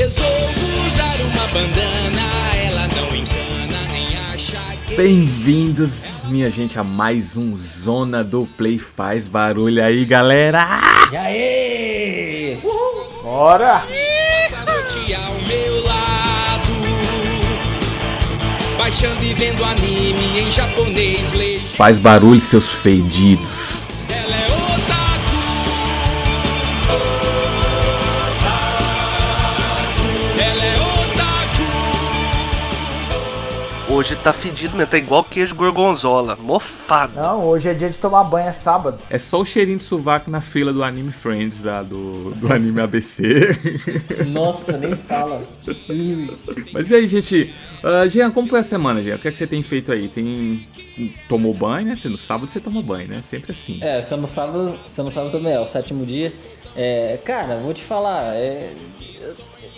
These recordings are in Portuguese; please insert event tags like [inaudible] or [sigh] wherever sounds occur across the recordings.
resolvo usar uma bandana, ela não encana nem acha que. Bem-vindos, minha gente, a mais um Zona do Play. Faz barulho aí, galera! E aí? Bora! Essa noite ao meu lado, baixando e vendo anime em japonês. Faz barulho, seus fedidos. Hoje tá fedido mesmo, tá igual queijo gorgonzola, mofado. Não, hoje é dia de tomar banho, é sábado. É só o cheirinho de sovaco na fila do Anime Friends, da, do, do anime ABC. [laughs] Nossa, nem fala. [laughs] Mas e aí, gente? Ah, Jean, como foi a semana, Jean? O que é que você tem feito aí? Tem. Tomou banho, né? Você, no sábado você tomou banho, né? Sempre assim. É, você não sabe, você não sabe também, é o sétimo dia. É, cara, vou te falar, é,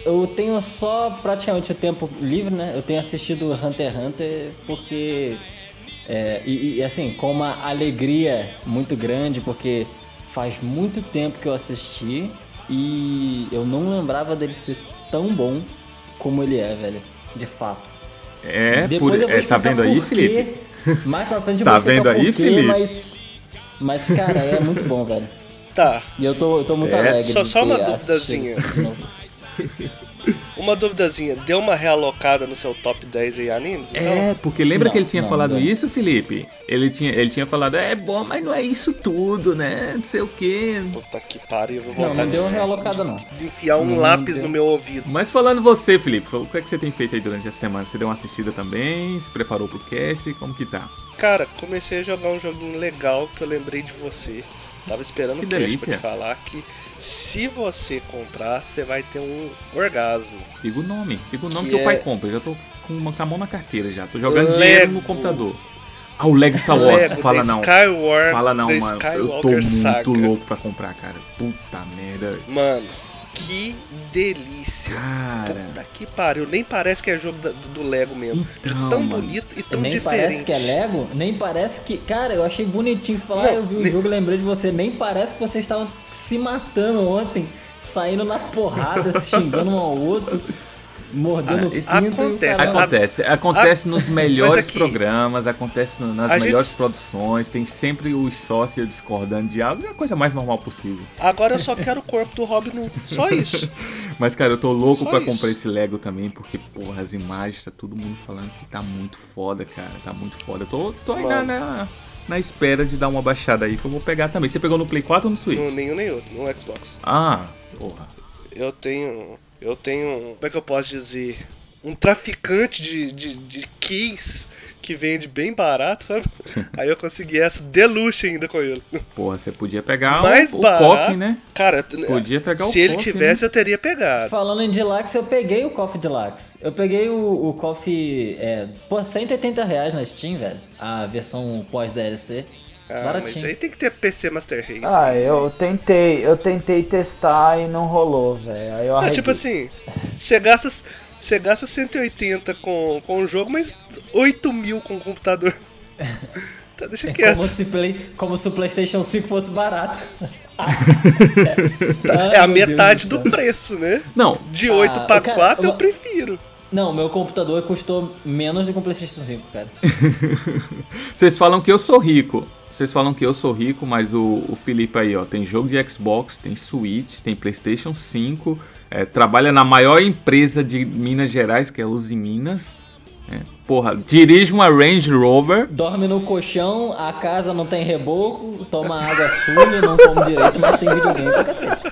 eu tenho só praticamente o tempo livre, né? Eu tenho assistido Hunter x Hunter porque. é, e, e, assim, com uma alegria muito grande, porque faz muito tempo que eu assisti e eu não lembrava dele ser tão bom como ele é, velho. De fato. É, Depois por, é, tá vendo aí. Felipe? [laughs] Mais pra frente eu Tá vendo aí, quê, Felipe? Mas, mas, cara, é muito bom, velho. Tá, E eu tô, eu tô muito É, alegre. só- de só uma ter duvidazinha. Uma duvidazinha, deu uma realocada no seu top 10 aí animes? Então? É, porque lembra Não, que ele tinha não, falado não. isso, Felipe? Ele tinha, ele tinha falado, é bom, mas não é isso tudo, né? Não sei o quê. Puta que pariu, eu vou Não, voltar não deu de- uma realocada, não. de enfiar um Não lápis deu. no meu ouvido. Mas falando você, Felipe, o que é que você tem feito aí durante a semana? Você deu uma assistida também? Se preparou pro cast? Como que tá? Cara, comecei a jogar um joguinho legal que eu lembrei de você. Tava esperando Que o delícia. pra te falar que se você comprar, você vai ter um orgasmo. Diga o nome, diga o nome Que que, o pai é- compra. Eu já tô com, uma, com a mão na carteira já. Tô jogando Lego. dinheiro no computador. Ah, o Lego Star Wars. Lego, Fala não. Skywalker, Fala não, The mano. Eu tô Skywalker muito Saga. louco pra comprar, cara. Puta merda. Mano, que delícia. Cara. Puta que pariu. Nem parece que é jogo da- do Lego mesmo. De Então, tão mano. bonito e tão Nem diferente. parece que é Lego, nem parece que. Cara, eu achei bonitinho você falar, Não, ah, eu vi o nem- jogo, lembrei de você. Nem parece que vocês estavam se matando ontem, saindo na porrada, se xingando um ao outro, mordendo Ah, o esse- cinto. e o Acontece. Acontece, acontece nos melhores aqui- programas, acontece nas A melhores gente- produções, tem sempre os sócios discordando de algo, é a coisa mais normal possível. Agora eu só quero o corpo do Robin. Só isso. [laughs] Mas, cara, eu tô louco isso. comprar esse Lego também, porque, porra, as imagens, tá todo mundo falando que tá muito foda, cara, tá muito foda. Eu tô, tô aí na, na, na espera de dar uma baixada aí que eu vou pegar também. Você pegou no Play 4 ou no Switch? no, nenhum nem outro, no Xbox. Ah, porra. Eu tenho. Eu tenho. Como é que eu posso dizer? Um traficante de, de, de keys que vende bem barato, sabe? [laughs] Aí eu consegui essa deluxe ainda com ele. Porra, você podia pegar Mais o, o barato. coffee, né? Cara, Podia pegar o se ele coffee, tivesse, eu teria pegado. Falando em Deluxe, eu peguei o Coffee Deluxe. Eu peguei o, o Coffee, é, pô, 180 reais na Steam, velho. A versão pós-DLC. Ah, Baratinho. mas aí tem que ter PC Master Race. Ah, eu tentei, eu tentei testar e não rolou, velho. Ah, tipo assim, você gasta, você gasta 180 com, com o jogo, mas 8 mil com o computador. [laughs] Tá, deixa É quieto. como se, play, como se o PlayStation 5 fosse barato. Tá, [laughs] Ai, é a metade do do, céu. preço, né? Não, De 8 Ah, pra cara, 4 eu eu- prefiro. Não, meu computador custou menos do que um PlayStation 5, cara. [laughs] Vocês falam que eu sou rico. Vocês falam que eu sou rico, mas o, o Felipe aí, ó, tem jogo de Xbox, tem Switch, tem PlayStation 5, é, trabalha na maior empresa de Minas Gerais, que é Uzi Minas. É, porra, dirige uma Range Rover. Dorme no colchão, a casa não tem reboco, toma água [laughs] suja, não come direito, mas tem videogame pra cacete.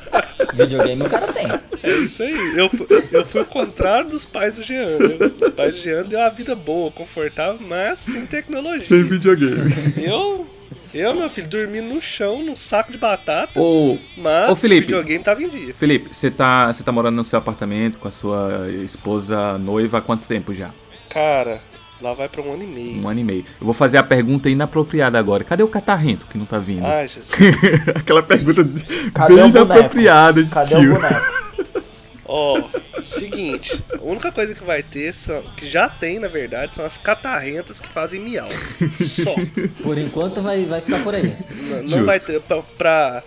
Videogame o cara tem. É isso aí. Eu, fu- eu fui o contrário dos pais do Jean. né? Os pais do Jean deu uma vida boa, confortável, mas sem tecnologia. videogame. Eu, eu, meu filho, dormi no chão, num saco de batata, Ô, mas Ô, Felipe. o videogame tava em dia. Felipe, você tá, você tá morando no seu apartamento com a sua esposa noiva há quanto tempo já? Cara, lá vai pra um ano e meio. Um ano e meio. Eu vou fazer a pergunta inapropriada agora. Cadê o catarrento que não tá vindo? Ai, Jesus. [laughs] Aquela pergunta Cadê bem inapropriada de Cadê tio. o boneco? Ó, seguinte, a única coisa que vai ter, são, que já tem na verdade, são as catarrentas que fazem miau. Só. Por enquanto vai, vai ficar por aí. Não Justo. vai ter pra, pra,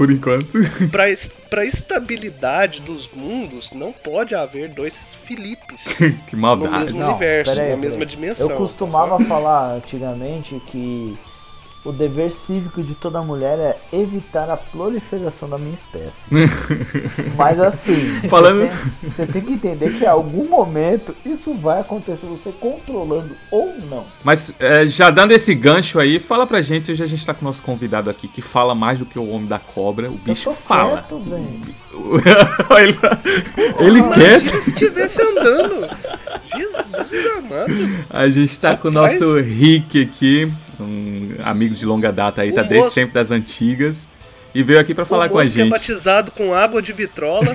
por enquanto. Pra, pra estabilidade dos mundos, não pode haver dois Filipes [laughs] que no maldade. mesmo Não, universo, peraí, na mesma dimensão. Eu costumava falar antigamente que o dever cívico de toda mulher é evitar a proliferação da minha espécie. [laughs] Mas assim, Falando- você, tem, você tem que entender que em algum momento isso vai acontecer, você controlando ou não. Mas é, já dando esse gancho aí, fala pra gente, hoje a gente tá com o nosso convidado aqui, que fala mais do que o Homem da Cobra. O bicho fala. quieto, velho. [laughs] ele ele quer. Se estivesse andando. Jesus amado. A gente tá com o nosso Rick aqui, um amigo de longa data aí, O tá desde moço- sempre das antigas. E veio aqui pra falar com a é gente. batizado com água de vitrola. [laughs]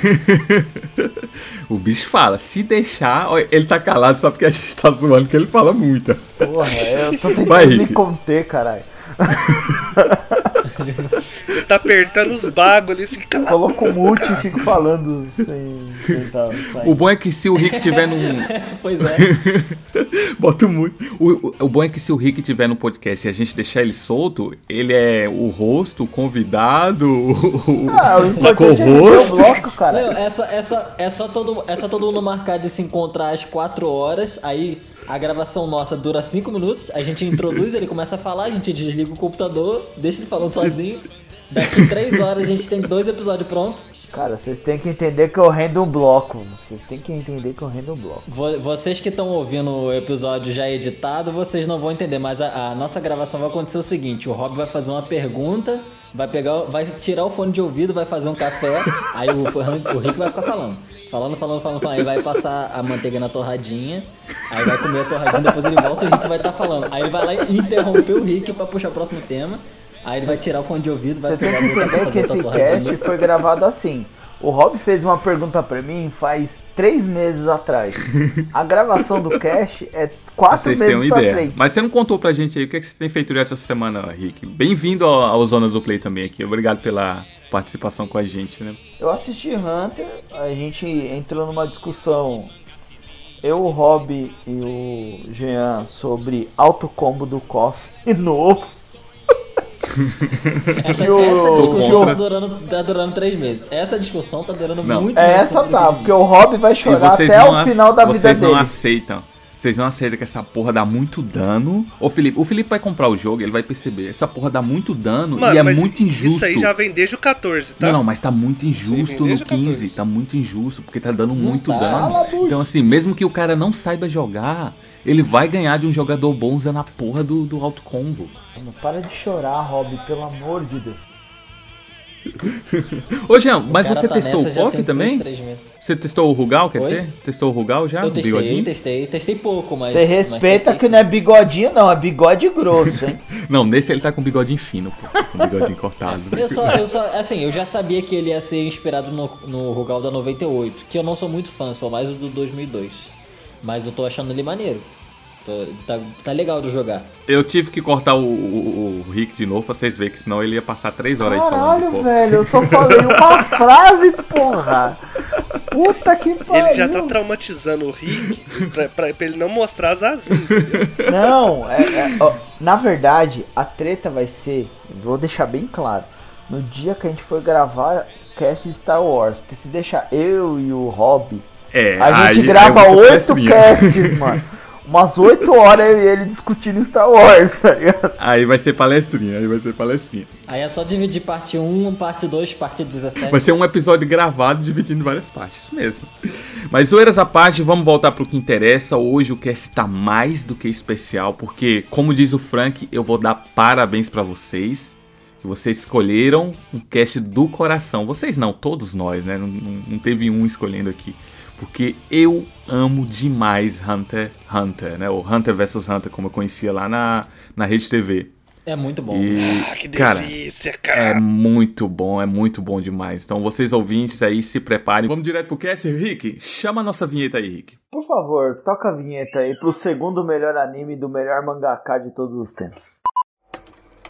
O bicho fala, se deixar, ele tá calado só porque a gente tá zoando, que ele fala muito. Porra, eu tô tentando Vai, me conter, caralho. Ele tá apertando os bagos ali, assim, cala Coloco o mute e fico falando sem. O bom é que se o Rick tiver num. [laughs] Pois é. [laughs] Bota muito. O, o, o bom é que se o Rick tiver no podcast e a gente deixar ele solto, ele é o rosto, o convidado, o, Ah, o o é co-host. o bloco, cara. Não, é, só, é, só, é, só todo, é só todo mundo marcar de se encontrar às 4 horas, aí a gravação nossa dura 5 minutos, a gente introduz, ele começa a falar, a gente desliga o computador, deixa ele falando sozinho. Daqui 3 horas a gente tem dois episódios prontos. Cara, vocês têm que entender que eu rendo um bloco. Vocês têm que entender que eu rendo um bloco. Vo- Vocês que estão ouvindo o episódio já editado, vocês não vão entender, mas a, a nossa gravação vai acontecer o seguinte: o Rob vai fazer uma pergunta, vai pegar, vai tirar o fone de ouvido, vai fazer um café, aí o, o Rick vai ficar falando. Falando, falando, falando, falando. Aí vai passar a manteiga na torradinha, aí vai comer a torradinha, depois ele volta e o Rick vai estar falando. Aí ele vai lá e interromper o Rick pra puxar o próximo tema. Aí ele vai tirar o fone de ouvido, vai Você tem pegar que a boca pra entender que esse torradinha. cast foi gravado assim. O Rob fez uma pergunta pra mim faz três meses atrás. A gravação do cast é quatro Vocês meses têm uma ideia. frente. Mas você não contou pra gente aí o que, é que você tem feito essa semana, Rick. Bem-vindo ao, ao Zona do Play também aqui. Obrigado pela participação com a gente, né? Eu assisti Hunter, a gente entrou numa discussão, eu, o Rob e o Jean, sobre autocombo do KOF novo. Essa, [laughs] E o- essa discussão tá durando, tá durando três meses. Essa discussão tá durando Não. muito É essa tá, que porque o Rob vai chorar até o final da vida vocês não dele. aceitam. Vocês não aceitam que essa porra dá muito dano. Ô, Felipe, o Felipe vai comprar o jogo, ele vai perceber. Essa porra dá muito dano Mano, e é mas muito injusto. Isso aí já vem desde o 14, tá? Não, não, mas tá muito injusto no desde o 15. 14. Tá muito injusto, porque tá dando muito tá. dano. Então, assim, mesmo que o cara não saiba jogar, ele vai ganhar de um jogador bom usando a porra do, do alto combo. Mano, para de chorar, Rob, pelo amor de Deus. Ô, Jean, mas você tá testou nessa o já KOF tem também? dois. Você testou o Rugal, quer Oi? dizer? Testou o Rugal já? Eu testei, bigodinho? testei, testei pouco, mas. Você mas respeita testei que não é bigodinho, não, é bigode grosso, hein? [laughs] Não, nesse ele tá com bigodinho fino, pô. Com bigodinho cortado. [laughs] Eu só, eu só, assim, eu já sabia que ele ia ser inspirado no, no Rugal da 98, que eu não sou muito fã, sou mais o do 2002. Mas eu tô achando ele maneiro. Tô- tá, tá legal de jogar. Eu tive que cortar o, o- o Rick de novo pra vocês verem, que senão ele ia passar três horas aí falando Caralho, velho, eu só falei [laughs] uma frase, porra. Puta que pariu. Ele já tá traumatizando o Rick pra, pra- pra ele não mostrar as entendeu? Não, é, é, ó, na verdade, a treta vai ser, vou deixar bem claro, no dia que a gente for gravar cast de Star Wars, porque se deixar eu e o Rob, É, a gente aí- grava você oito casts, mano. [laughs] Umas oito horas eu e ele discutindo Star Wars, tá ligado? Aí vai ser palestrinha, aí vai ser palestrinha. Aí é só dividir parte 1, parte 2, parte 17. Vai ser um episódio gravado dividido em várias partes, isso mesmo. Mas zoeiras à parte, vamos voltar pro que interessa. Hoje o cast tá mais do que especial, porque, como diz o Frank, eu vou dar parabéns pra vocês. Que vocês escolheram um cast do coração. Vocês não, todos nós, né? Não, não- não teve um escolhendo aqui. Porque eu amo demais Hunter x Hunter, né? O Hunter vs Hunter, como eu conhecia lá na, na Rede TV. É muito bom. E, Ah, que cara, delícia, é cara. muito bom, é muito bom demais. Então, vocês ouvintes aí, se preparem. Vamos direto pro cast, Rick? Chama a nossa vinheta aí, Rick. Por favor, toca a vinheta aí pro segundo melhor anime do melhor mangaka de todos os tempos.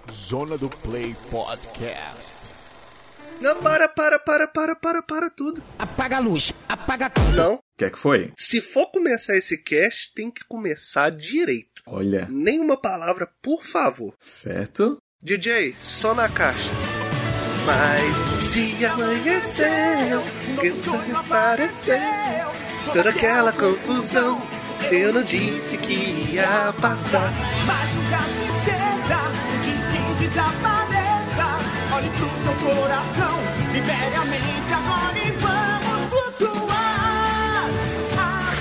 Zona do Play Podcast. Não, para, para, para, para, para, para tudo. Apaga a luz, apaga Não. O que é que foi? Se for começar esse cast, tem que começar direito. Olha, Nenhuma palavra, por favor. certo? DJ, só na caixa. Mas dia amanheceu, que o sol apareceu. Toda aquela confusão, eu não disse que ia passar. Mas nunca se esqueça, antes que desapareça. Coração, libere a mente agora e vamos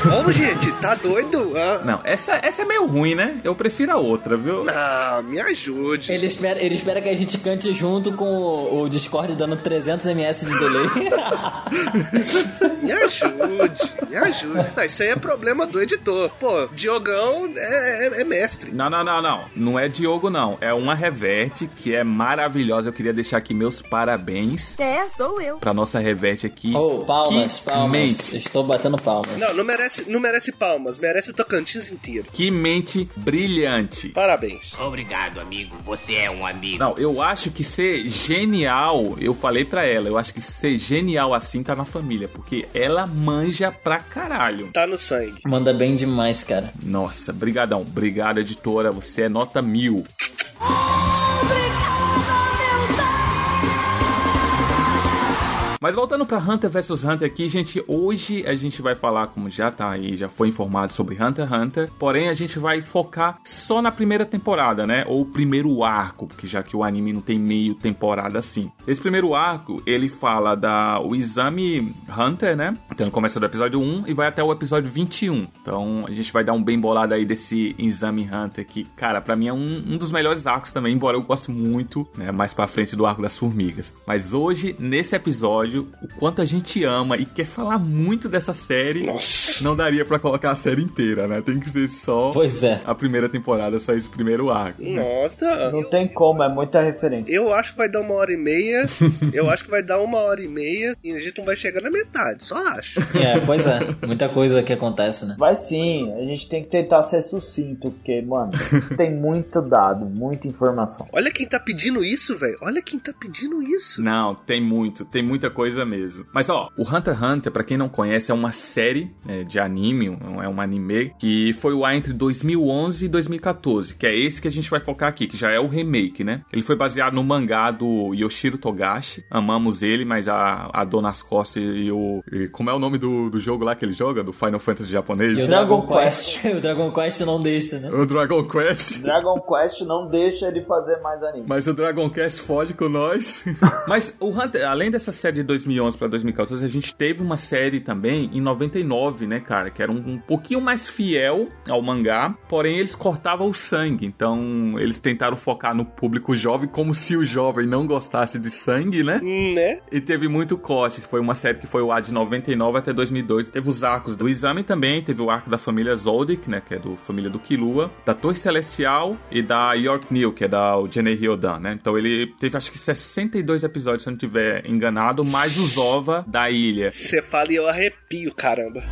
Vamos, gente, tá doido? Ah, Não, essa, essa é meio ruim, né? Eu prefiro a outra, viu? não, me ajude. Ele espera, ele espera que a gente cante junto com o, o Discord dando 300 ms de delay. [laughs] Me ajude, me ajude. Não, isso aí é problema do editor. Pô, Diogão é, é- é mestre. Não, não, não, não. Não é Diogo, não. É uma reverte que é maravilhosa. Eu queria deixar aqui meus parabéns É, sou eu. pra nossa reverte aqui. oh, palmas, que palmas. Mente, Estou batendo palmas. Não, não merece, não merece palmas, merece o Tocantins inteiro. que mente brilhante. Parabéns. Obrigado, amigo. Você é um amigo. Não, eu acho que ser genial, eu falei pra ela, eu acho que ser genial assim tá na família, porque ela manja pra caralho. Tá no sangue. Manda bem demais, cara. Nossa, brigadão. Obrigado, editora. Você é nota mil. [laughs] Mas voltando pra Hunter vs Hunter aqui, gente, hoje a gente vai falar, como já tá aí, já foi informado sobre Hunter x Hunter, porém a gente vai focar só na primeira temporada, né? Ou o primeiro arco, porque já que o anime não tem meio temporada assim. Esse primeiro arco, ele fala da o exame Hunter, né? Então ele começa do episódio 1 e vai até o episódio 21. Então a gente vai dar um bem bolado aí desse exame Hunter que, cara, pra mim é um, um dos melhores arcos também, embora eu goste muito, né? Mais pra frente do arco das formigas. Mas hoje, nesse episódio, o quanto a gente ama e quer falar muito dessa série, Nossa. não daria pra colocar a série inteira, né? Tem que ser só Pois é. a primeira temporada, só esse primeiro arco. Nossa. Não tem como, é muita referência. Eu acho que vai dar uma hora e meia. [laughs] Eu acho que vai dar uma hora e meia e a gente não vai chegar na metade, só acho. [laughs] É, pois é. Muita coisa que acontece, né? Vai sim, a gente tem que tentar ser sucinto, porque, mano, [laughs] tem muito dado, muita informação. Olha quem tá pedindo isso, velho. Olha quem tá pedindo isso. Não, tem muito, tem muita coisa mesmo. Mas ó, o Hunter x Hunter, pra quem não conhece, é uma série né, de anime, é um anime que foi o ar entre 2011 e 2014, que é esse que a gente vai focar aqui, que já é o remake, né? Ele foi baseado no mangá do Yoshiro Togashi. Amamos ele, mas a, a dor nas costas e o. e como é o nome do, do jogo lá que ele joga? Do Final Fantasy japonês? E o Dragon Dragon, Quest. [laughs] o Dragon Quest não deixa, né? O Dragon Quest. Dragon Quest não deixa ele fazer mais anime. Mas o Dragon Quest fode com nós. [laughs] Mas o Hunter, além dessa série de 2011 pra 2014, a gente teve uma série também em 99, né, cara? Que era um, um pouquinho mais fiel ao mangá, porém eles cortavam o sangue. Então eles tentaram focar no público jovem, como se o jovem não gostasse de sangue, né? Né? E teve muito corte, que foi uma série que foi o ar de 99 até 2002. Teve os arcos do Exame também, teve o arco da família Zoldyck, né, que é do família do Killua, da Torre Celestial e da York New, que é da Jenny Ryodan, né? Então ele teve acho que 62 episódios, se eu não tiver enganado, mais os OVA da ilha. Você fala e eu arrepio, caramba.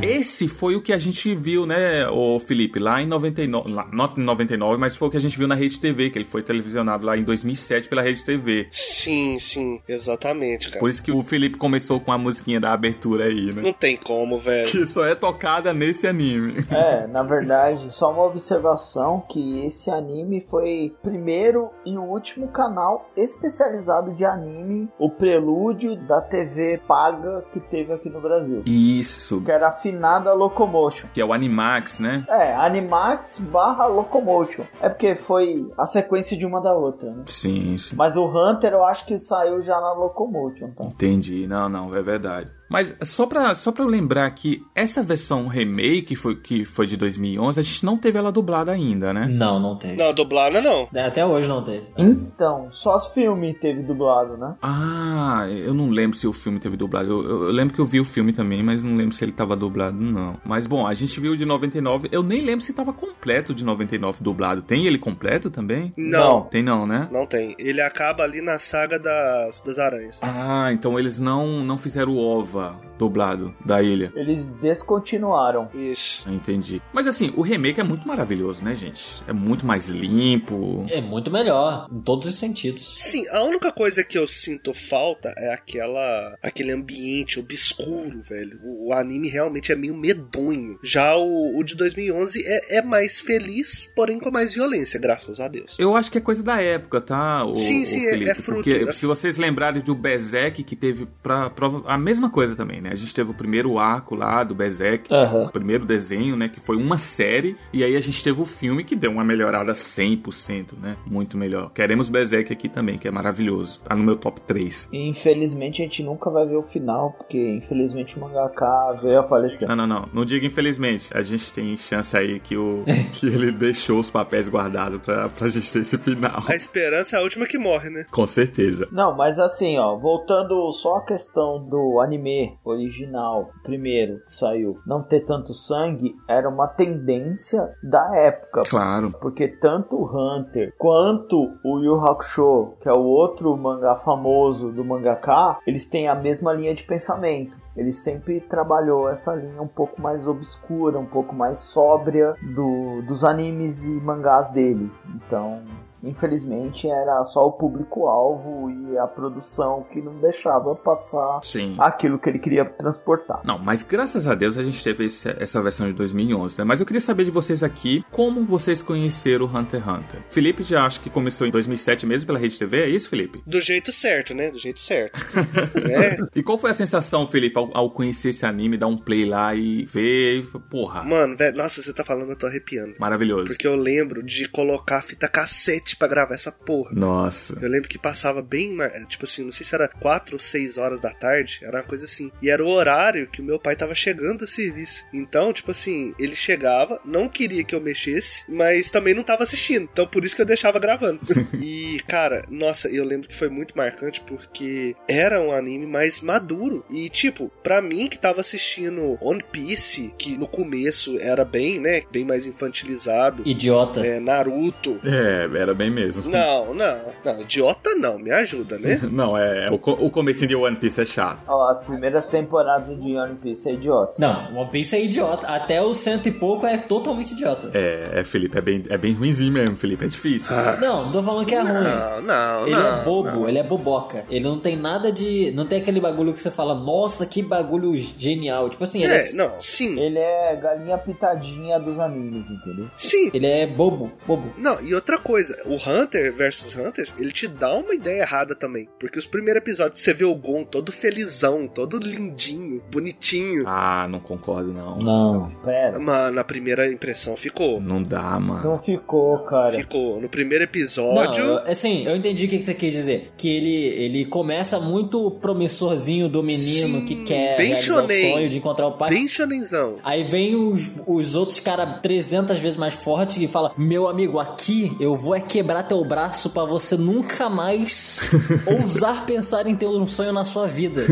Esse foi o que a gente viu, né, o Felipe, lá em 99, lá, not em 99, mas foi o que a gente viu na Rede TV, que ele foi televisionado lá em 2007 pela Rede TV. Sim, sim, exatamente, cara. Por isso que o Felipe começou com a musiquinha da abertura aí, né? Não tem como, velho. que só é tocada nesse anime. É, na verdade, só uma observação que esse anime foi primeiro e o último canal especializado de anime, o prelúdio da TV paga que teve aqui no Brasil. Isso, Que era afinada Locomotion. que é o Animax, né? É, Animax barra Locomotion. É porque foi a sequência de uma da outra, né? Sim, sim. Mas o Hunter eu acho que saiu já na Locomotion, tá? Entendi. Não, não, é verdade. Mas só pra, só pra eu lembrar que essa versão remake foi, que foi de 2011, a gente não teve ela dublada ainda, né? Não, não teve. Não, dublada não. É, Até hoje não teve. Então, só os filmes teve dublado, né? Ah, eu não lembro se o filme teve dublado. Eu, eu- eu lembro que eu vi o filme também, mas não lembro se ele tava dublado, não. Mas bom, a gente viu o de 99. Eu nem lembro se tava completo de 99 dublado. Tem ele completo também? Não. Tem não, né? Não tem. Ele acaba ali na saga das, das aranhas. Ah, então eles não, não fizeram o OVA. Tava dublado da ilha. Eles descontinuaram. Isso. Entendi. Mas assim, o remake é muito maravilhoso, né, gente? É muito mais limpo. É muito melhor, em todos os sentidos. Sim, a única coisa que eu sinto falta é aquela aquele ambiente obscuro, velho. O, o anime realmente é meio medonho. Já o, o de 2011 é, é mais feliz, porém com mais violência, graças a Deus. Eu acho que é coisa da época, tá? O, Sim, sim, é- Felipe? é fruto, Porque é- se vocês lembrarem do Berserk, que teve pra, prova a mesma coisa também, né? A gente teve o primeiro arco lá do Berserk, Aham. o primeiro desenho, né? Que foi uma série. E aí a gente teve o filme que deu uma melhorada 100%, né? Muito melhor. Queremos Berserk aqui também, que é maravilhoso. Tá no meu top 3. E, infelizmente a gente nunca vai ver o final, porque infelizmente o mangaka veio a falecer. Não, não, não. Não diga infelizmente. A gente tem chance aí que, o, [laughs] que ele deixou os papéis guardados pra, pra gente ter esse final. A esperança é a última que morre, né? Com certeza. Não, mas assim, ó, voltando só à questão do anime original, primeiro que saiu, não ter tanto sangue, era uma tendência da época. Claro. Porque tanto o Hunter quanto o Yu Hakusho, que é o outro mangá famoso do mangaka, eles têm a mesma linha de pensamento. Ele sempre trabalhou essa linha um pouco mais obscura, um pouco mais sóbria do, dos animes e mangás dele. Então, infelizmente, era só o público-alvo e a produção que não deixava passar Sim. aquilo que ele queria transportar. Não, mas graças a Deus a gente teve esse- essa versão de 2011, né? Mas eu queria saber de vocês aqui, como vocês conheceram o Hunter x Hunter? Felipe já acho que começou em 2007 mesmo pela Rede TV, é isso, Felipe? Do jeito certo, né? Do jeito certo. [laughs] né? E qual foi a sensação, Felipe, ao, ao conhecer esse anime, dar um play lá e ver, porra, Mano, velho, nossa, você tá falando, eu tô arrepiando. maravilhoso. Porque eu lembro de colocar a fita cassete pra gravar essa porra. Nossa. Eu lembro que passava bem, ma- tipo assim, não sei se era 4 ou 6 horas da tarde, era uma coisa assim. E era o horário que o meu pai tava chegando do serviço. Então, tipo assim, ele chegava, não queria que eu mexesse, mas também não tava assistindo. Então, por isso que eu deixava gravando. [laughs] e, cara, nossa, eu lembro que foi muito marcante porque era um anime mais maduro. E, tipo, pra mim que tava assistindo One Piece, que no começo era bem, né, bem mais infantilizado. Idiota. É, Naruto. É, era bem mesmo. Não, não, não, idiota não, me ajuda, né? [laughs] Não, é. O, co- o comecinho de One Piece é chato. Ó, as primeiras temporadas de One Piece é idiota. Não, One Piece é idiota. Até o cento e pouco é totalmente idiota. É, é, Felipe, é bem, é bem ruimzinho mesmo, Felipe, é difícil. Não, não tô falando que é ruim. Não, não, Ele não. é bobo, não. ele é boboca. Ele não tem nada de. Não tem aquele bagulho que você fala, nossa, que bagulho genial. Tipo assim, ele é, É, não, sim, Ele é galinha pitadinha dos animes, entendeu? sim. ele é bobo, bobo. Não, e outra coisa, o Hunter versus Hunter, ele te dá uma ideia errada também. Porque os primeiros episódios você vê o Gon todo felizão, todo lindinho, bonitinho. Ah, não concordo, não. Não, pera. Mano, a primeira impressão ficou. Não dá, mano. Não ficou, cara. Ficou. No primeiro Não, episódio. eu- assim, eu entendi o que você quis dizer. Que ele, ele começa muito promissorzinho do menino Sim, que quer bem shonen. o sonho de encontrar o pai. Bem shonenzão. Aí vem os, os outros caras 300 vezes mais fortes e fala: Meu amigo, aqui eu vou é quebrar teu braço pra você nunca mais [laughs] ousar pensar em ter um sonho na sua vida.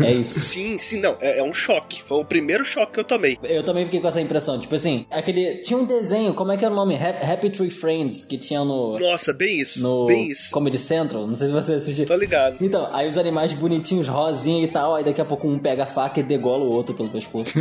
É isso. Sim, sim, não. É, é um choque. Foi o primeiro choque que eu tomei. Eu também fiquei com essa impressão. Tipo assim, aquele. Tinha um desenho, como é que era o nome? Happy, Tree Friends, que tinha no. Nossa, bem isso. no Bem isso. Comedy Central. Não sei se você assistiu. Tô ligado. Então, aí os animais bonitinhos, rosinha e tal, aí daqui a pouco um pega a faca e degola o outro pelo pescoço.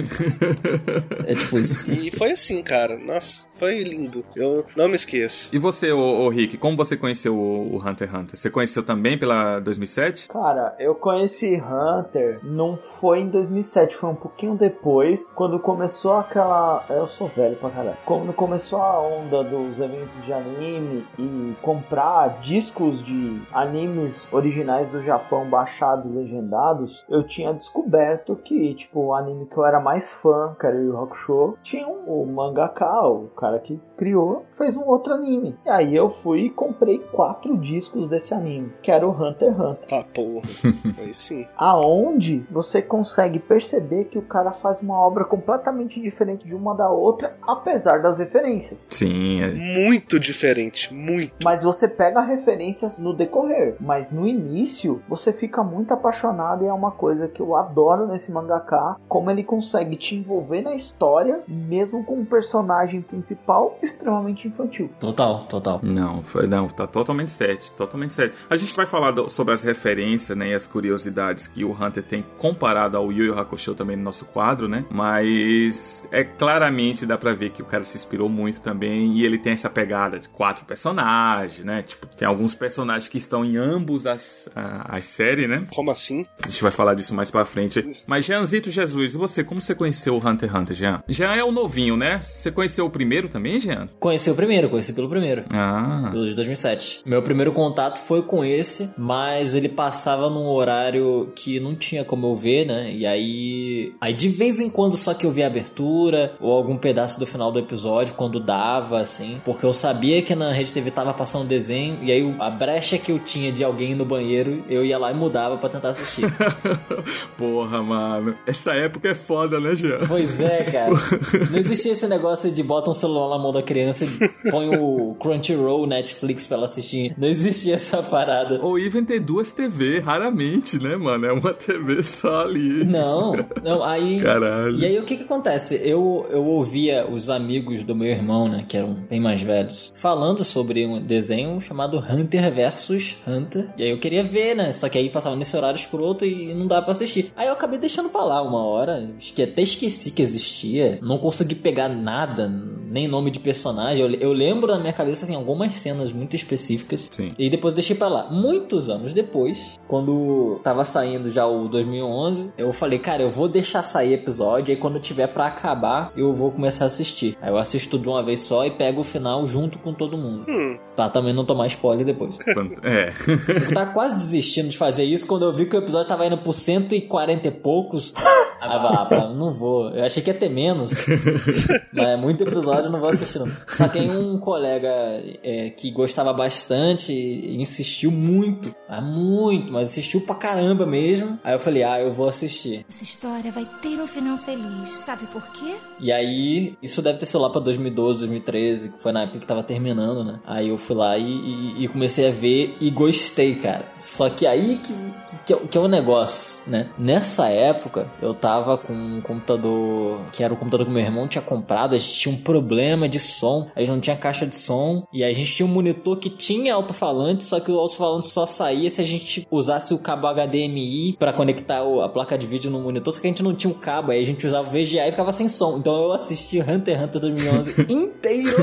[laughs] é tipo isso. E foi assim, cara. Nossa, foi lindo. Eu não me esqueço. E você, ô, ô, Rick, como você conheceu o, o Hunter x Hunter? Você conheceu também pela 2007? Cara, eu conheci Hunter, não foi em 2007, foi um pouquinho depois, quando começou aquela. Eu sou velho pra caralho. Quando começou a onda dos eventos de anime e comprar discos de animes originais do Japão baixados, legendados, eu tinha descoberto que, tipo, o anime que eu era mais fã, que era o Yu Hakusho, tinha um, o mangaka, o cara que criou, fez um outro anime. E aí eu fui e comprei quatro discos desse anime, que era o Hunter x Hunter. Tá, porra. [laughs] Foi sim. Aonde você consegue perceber que o cara faz uma obra completamente diferente de uma da outra, apesar das referências. Sim, é- Muito diferente. Muito. Mas você pega referências no decorrer, mas no início você fica muito apaixonado e é uma coisa que eu adoro nesse mangaka, como ele consegue te envolver na história, mesmo com um personagem principal extremamente infantil. Total, total. não, Não, foi, não, tá totalmente certo, totalmente certo. A gente vai falar do- sobre as referências, né, e as curiosidades que o Hunter tem comparado ao Yu Yu Hakusho também no nosso quadro, né? Mas é claramente dá pra ver que o cara se inspirou muito também e ele tem essa pegada de quatro personagens, né? Tipo, tem alguns personagens que estão em ambos as, a- as séries, né? Como assim? A gente vai falar disso mais pra frente. Mas Jeanzito Jesus, e você, como você conheceu o Hunter x Hunter, Jean? Jean é o novinho, né? Você conheceu o primeiro também, Jean? Conheci o primeiro, conheci pelo primeiro. Ah. Pelo de 2007. Meu primeiro contato foi com esse, mas ele passava num horário que não tinha como eu ver, né? E aí. Aí de vez em quando só que eu via a abertura ou algum pedaço do final do episódio, quando dava, assim. Porque eu sabia que na Rede TV tava passando desenho, e aí a brecha que eu tinha de alguém no banheiro, eu ia lá e mudava pra tentar assistir. [laughs] Porra, mano. Essa época é foda, né, Jean? Pois é, cara. [laughs] Não existia esse negócio de bota um celular na mão da criança e põe o Crunchyroll, Netflix pra ela assistir. Não existia essa parada. Ou even ter duas TV, raramente, né, mano? É uma TV só ali. Não, não, aí. Caralho. E aí o que que acontece? Eu, eu ouvia os amigos do meu irmão, né, que eram bem mais velhos, falando sobre um desenho chamado Hunter versus Hunter. E aí eu queria ver, né? Só que aí passava nesse horário escroto e não dava pra assistir. Aí eu acabei deixando pra lá uma hora, acho que até esqueci que existia. Não consegui pegar nada, nem nome de personagem. Eu, eu lembro na minha cabeça, assim, algumas cenas muito específicas. Sim. E depois deixei pra lá. Muitos anos depois, quando tava saindo já o 2011, eu falei, cara, eu vou deixar sair episódio, aí quando tiver pra acabar, eu vou começar a assistir. Aí eu assisto de uma vez só e pego o final junto com todo mundo. Hum, Pra também não tomar spoiler depois. [laughs] É. Eu tava quase desistindo de fazer isso quando eu vi que o episódio tava indo por 140 e poucos. Ah, pá, não vou. Eu achei que ia ter menos. [laughs] Mas é muito episódio, eu não vou assistir, não. Só que aí um colega é, que gostava bastante e insistiu muito. Mas muito, mas insistiu pra caramba mesmo. Aí eu falei, ah, eu vou assistir. Essa história vai ter um final feliz. Sabe por quê? E aí, isso deve ter sido lá pra 2012, 2013, que foi na época que tava terminando, né? Aí eu fui lá e, e- e comecei a ver e gostei, cara. Só que aí que, que, que é o negócio, né? Nessa época, eu tava com um computador, que era o computador que meu irmão tinha comprado, a gente tinha um problema de som, a gente não tinha caixa de som, e a gente tinha um monitor que tinha alto-falante, só que o alto-falante só saía se a gente usasse o cabo HDMI pra conectar a placa de vídeo no monitor, só que a gente não tinha o cabo, aí a gente usava o VGA e ficava sem som. Então eu assisti Hunter x Hunter 2011 [laughs] inteiro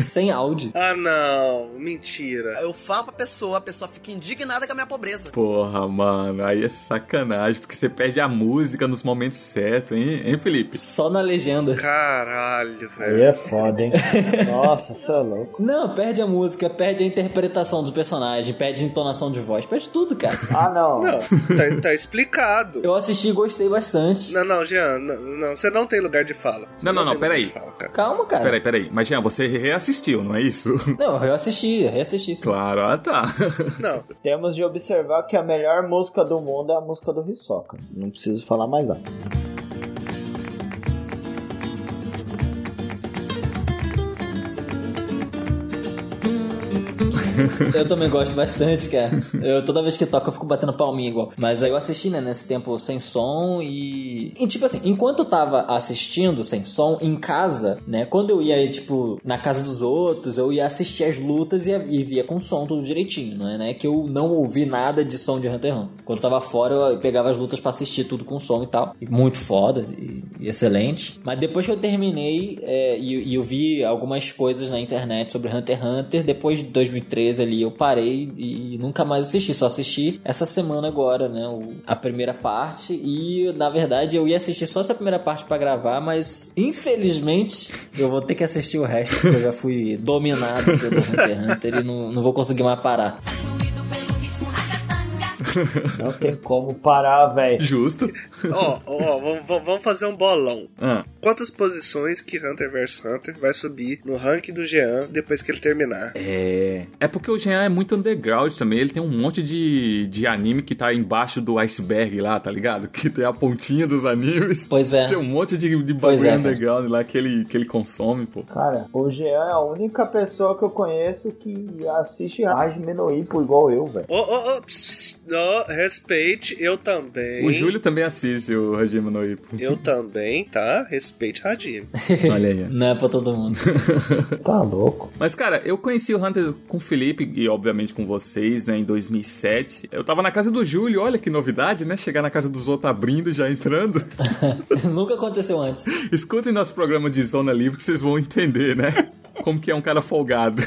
sem áudio. Ah, não. Mentira. Eu falo pra pessoa, a pessoa fica indignada com a minha pobreza. Porra, mano. Aí é sacanagem, porque você perde a música nos momentos certos, hein, hein Felipe? Só na legenda. Caralho, Aí velho. é foda, hein? [laughs] Nossa, você é louco. Não, perde a música, perde a interpretação dos personagens, perde a entonação de voz, perde tudo, cara. [laughs] Ah, não. Não, tá, tá explicado. Eu assisti e gostei bastante. Não, não, Jean, não, não, você não tem lugar de fala. Você Não, não, não, lugar peraí. fala, cara. Calma, cara. Peraí, peraí. Mas, Jean, você reassistiu, não é isso? [laughs] Não, eu assisti, eu reassisti. sim. Claro, ah tá. [laughs] Não, Temos de observar que a melhor música do mundo é a música do Hisoka. Não preciso falar mais nada. [laughs] Eu também gosto bastante, cara. Eu, toda vez que toca, eu fico batendo palminha igual. Mas aí eu assisti, né, nesse tempo sem som e... e. tipo assim, enquanto eu tava assistindo sem som, em casa, né, quando eu ia, tipo, na casa dos outros, eu ia assistir as lutas e, e via com som tudo direitinho, não é, né? Que eu não ouvi nada de som de Hunter x Hunter. Quando eu tava fora, eu pegava as lutas pra assistir tudo com som e tal. E muito foda e, e excelente. Mas depois que eu terminei é, e, e eu vi algumas coisas na internet sobre Hunter x Hunter, depois de 2013 ali eu parei e, nunca mais assisti. Só assisti essa semana agora, né? a primeira parte. E na verdade eu ia assistir só essa primeira parte pra gravar, mas infelizmente eu vou ter que assistir o resto, porque eu já fui dominado pelo Hunter x Hunter e não, não vou conseguir mais parar. Não tem como parar, velho. Justo. ó, ó, vamos- vamos vamos fazer um bolão. Ah, Quantas posições que Hunter vs Hunter vai subir no ranking do Jean depois que ele terminar? é. É porque o Jean é muito underground também. Ele tem um monte de, de anime que tá embaixo do iceberg lá, tá ligado? Que tem a pontinha dos animes. Pois é. Tem um monte de, de bagulho é, cara. underground lá que ele, que ele consome, pô. Cara, o Jean é a única pessoa que eu conheço que assiste Hajime no Ippo igual eu, velho. Ô, ô, ô, respeite, eu também. O Júlio também assiste o Hajime no Ippo. Eu também, tá? Respeite Hajime. [laughs] Olha aí. Não é pra todo mundo. [laughs] Tá louco. Mas, cara, eu conheci o Hunter com o Felipe e, obviamente, com vocês, né, em 2007. Eu tava na casa do Júlio, olha que novidade, né? Chegar na casa dos outros abrindo e já entrando. [laughs] Nunca aconteceu antes. Escutem nosso programa de Zona Livre que vocês vão entender, né? Como que é um cara folgado.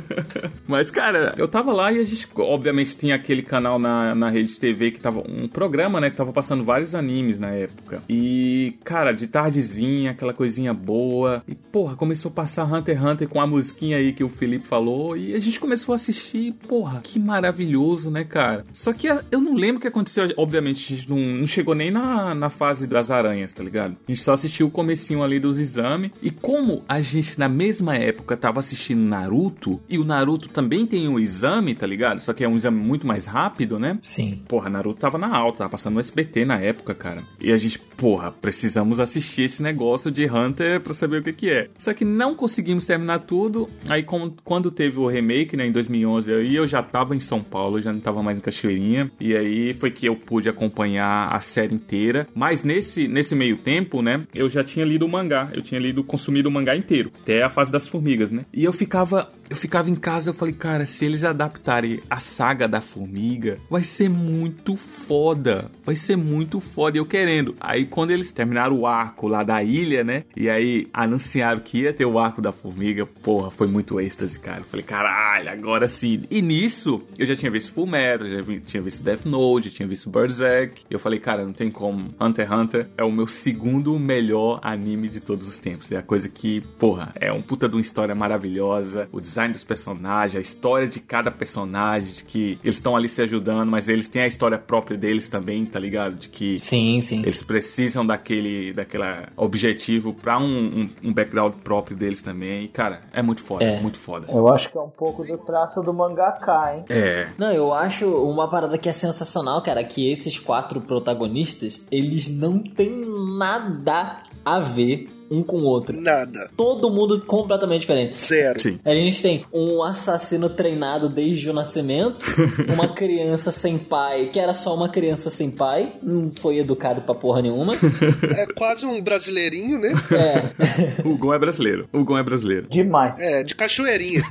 [laughs] Mas, cara, eu tava lá e a gente, obviamente, tinha aquele canal na, na rede TV que tava. Um programa, né? Que tava passando vários animes na época. E, cara, de tardezinha, aquela coisinha boa. E, porra, começou a passar Hunter x Hunter com a musiquinha aí que o Felipe falou. E a gente começou a assistir. Porra, que maravilhoso, né, cara? Só que eu não lembro o que aconteceu. Obviamente, a gente não, não chegou nem na, na fase das aranhas, tá ligado? A gente só assistiu o comecinho ali dos exames. E como a gente, na mesma época tava assistindo Naruto, e o Naruto também tem um exame, tá ligado? Só que é um exame muito mais rápido, né? Sim. Porra, Naruto tava na alta, tava passando no SBT na época, cara. E a gente, porra, precisamos assistir esse negócio de Hunter pra saber o que que é. Só que não conseguimos terminar tudo. Aí quando teve o remake, né, em 2011, aí eu já tava em São Paulo, já não tava mais em Cachoeirinha. E aí foi que eu pude acompanhar a série inteira. Mas nesse, nesse meio tempo, né, eu já tinha lido o mangá. Eu tinha lido, consumido o mangá inteiro. Até a fase das formigas, né? E eu ficava eu ficava em casa, eu falei, cara, se eles adaptarem a saga da formiga, vai ser muito foda. Vai ser muito foda. Eu querendo. Aí quando eles terminaram o arco lá da ilha, né? E aí anunciaram que ia ter o arco da formiga, porra, foi muito êxtase, cara. Eu falei, caralho, agora sim. E nisso, eu já tinha visto Fullmetal, já vi- tinha visto Death Note, já tinha visto Berserk. Eu falei, cara, não tem como. Hunter x Hunter é o meu segundo melhor anime de todos os tempos. É a coisa que, porra, é um puta de uma história maravilhosa. O design dos personagens, a história de cada personagem, de que eles estão ali se ajudando, mas eles têm a história própria deles também, tá ligado? De que Sim, sim. eles precisam daquele, daquela objetivo pra um, um, um background próprio deles também. E, cara, é muito foda, É. muito foda. Eu acho que é um pouco do traço do mangaka, hein? É. Não, eu acho uma parada que é sensacional, cara, que esses quatro protagonistas, eles não têm nada a ver um com o outro. Nada. Todo mundo completamente diferente. Zero. Sim. A gente tem um assassino treinado desde o nascimento, [laughs] uma criança sem pai, que era só uma criança sem pai, não foi educado pra porra nenhuma. [laughs] É quase um brasileirinho, né? É, [laughs] O Gon é brasileiro. O Gon é brasileiro. Demais. É, de cachoeirinha.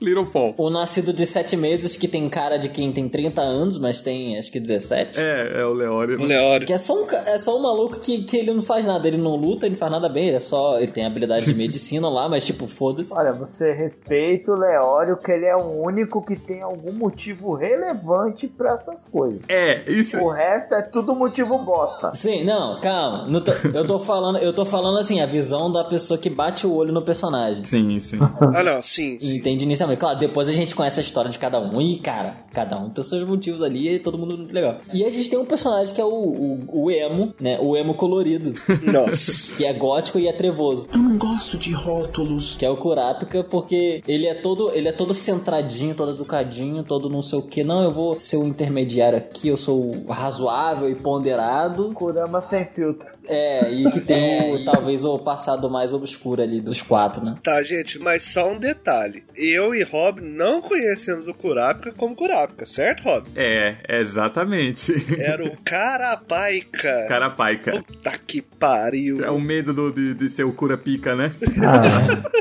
Little Fall. o nascido de sete meses, que tem cara de quem tem 30 anos, mas tem acho que 17. É, é o Leório. O Leório. Que é só um, é só um maluco que, que ele não faz nada, ele não luta, ele não faz nada bem, ele é só. Ele tem habilidade de [laughs] medicina lá, mas tipo, foda-se. Olha, você respeita o Leório, que ele é o único que tem algum motivo relevante pra essas coisas. É, isso. O resto é tudo motivo bosta. Sim, não, calma. não tô- eu tô falando, eu tô falando assim, a visão da pessoa que bate o olho no personagem. Sim, sim. Ah, não, sim, sim. Entende inicialmente. Claro, depois a gente conhece a história de cada um. E, cara, cada um tem os seus motivos ali e todo mundo muito legal. E a gente tem um personagem que é o, o, o emo, né? O emo colorido. [laughs] Nossa. que é gótico e é trevoso. Eu não gosto de rótulos. Que é o Kurapika, porque ele é todo ele é todo centradinho, todo educadinho, todo não sei o que. Não, eu vou ser o intermediário aqui, eu sou razoável e ponderado. Kurama sem filtro. É, e que tem o, talvez o passado mais obscuro ali dos quatro, né? Tá, gente, mas só um detalhe. Eu e Rob não conhecemos o Kurapika como Kurapika, certo, Rob? É, exatamente. Era o Carapaica. Carapaica. Puta que pariu. É o medo do- de, de ser o cura-pica, né? [laughs]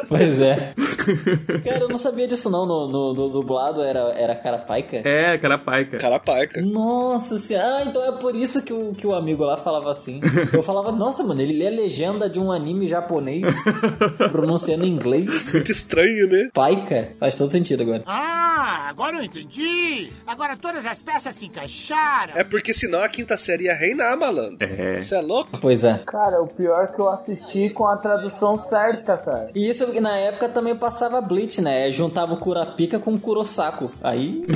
Pois é. [laughs] Cara, eu não sabia disso não. No, no, no dublado era, era carapaica. É, carapaica. Carapaica. Nossa senhora. Ah, então é por isso que o, que o amigo lá falava assim. Eu falava, nossa, mano, ele lê a legenda de um anime japonês [laughs] pronunciando em inglês. [laughs] Muito estranho, né? Paica. Faz todo sentido agora. Ah, agora eu entendi. Agora todas as peças se encaixaram. É porque senão a quinta série ia reinar, malandro. É. Você é louco? Pois é. Cara, o pior é que eu assisti com a tradução certa, cara. E isso na época também passava Bleach, né? Juntava o Kurapika com o Kurosako. Aí. [laughs]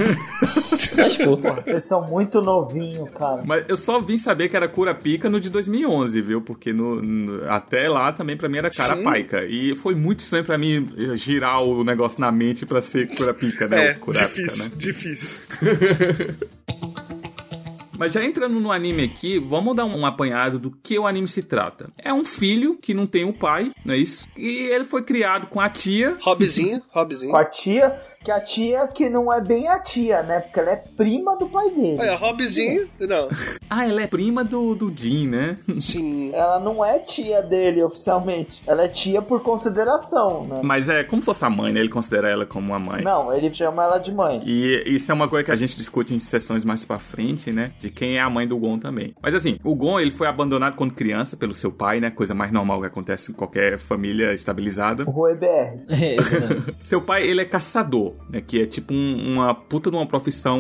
Vocês são muito novinhos, cara. Mas eu só vim saber que era cura-pica no de 2011, viu? Porque no, no- até lá também pra mim era carapaica. E foi muito estranho pra mim girar o negócio na mente pra ser cura-pica, né? É, o Kurapika, difícil, né? difícil. [laughs] Mas já entrando no anime aqui, vamos dar um apanhado do que o anime se trata. É um filho que não tem um pai, não é isso? E ele foi criado com a tia. Robzinho, Robzinho. Com a tia, Que a tia que não é bem a tia, né? Porque ela é prima do pai dele. Olha, Robzinho, não. Ah, ela é prima do, do Jim, né? Sim. Ela não é tia dele oficialmente. Ela é tia por consideração, né? Mas é como fosse a mãe, né? Ele considera ela como uma mãe. Não, ele chama ela de mãe. E isso é uma coisa que a gente discute em sessões mais pra frente, né? De quem é a mãe do Gon também. Mas assim, o Gon, ele foi abandonado quando criança pelo seu pai, né? Coisa mais normal que acontece em qualquer família estabilizada. O Rui BR. É. [laughs] Seu pai, ele é caçador, né? Que é tipo um- uma puta de uma profissão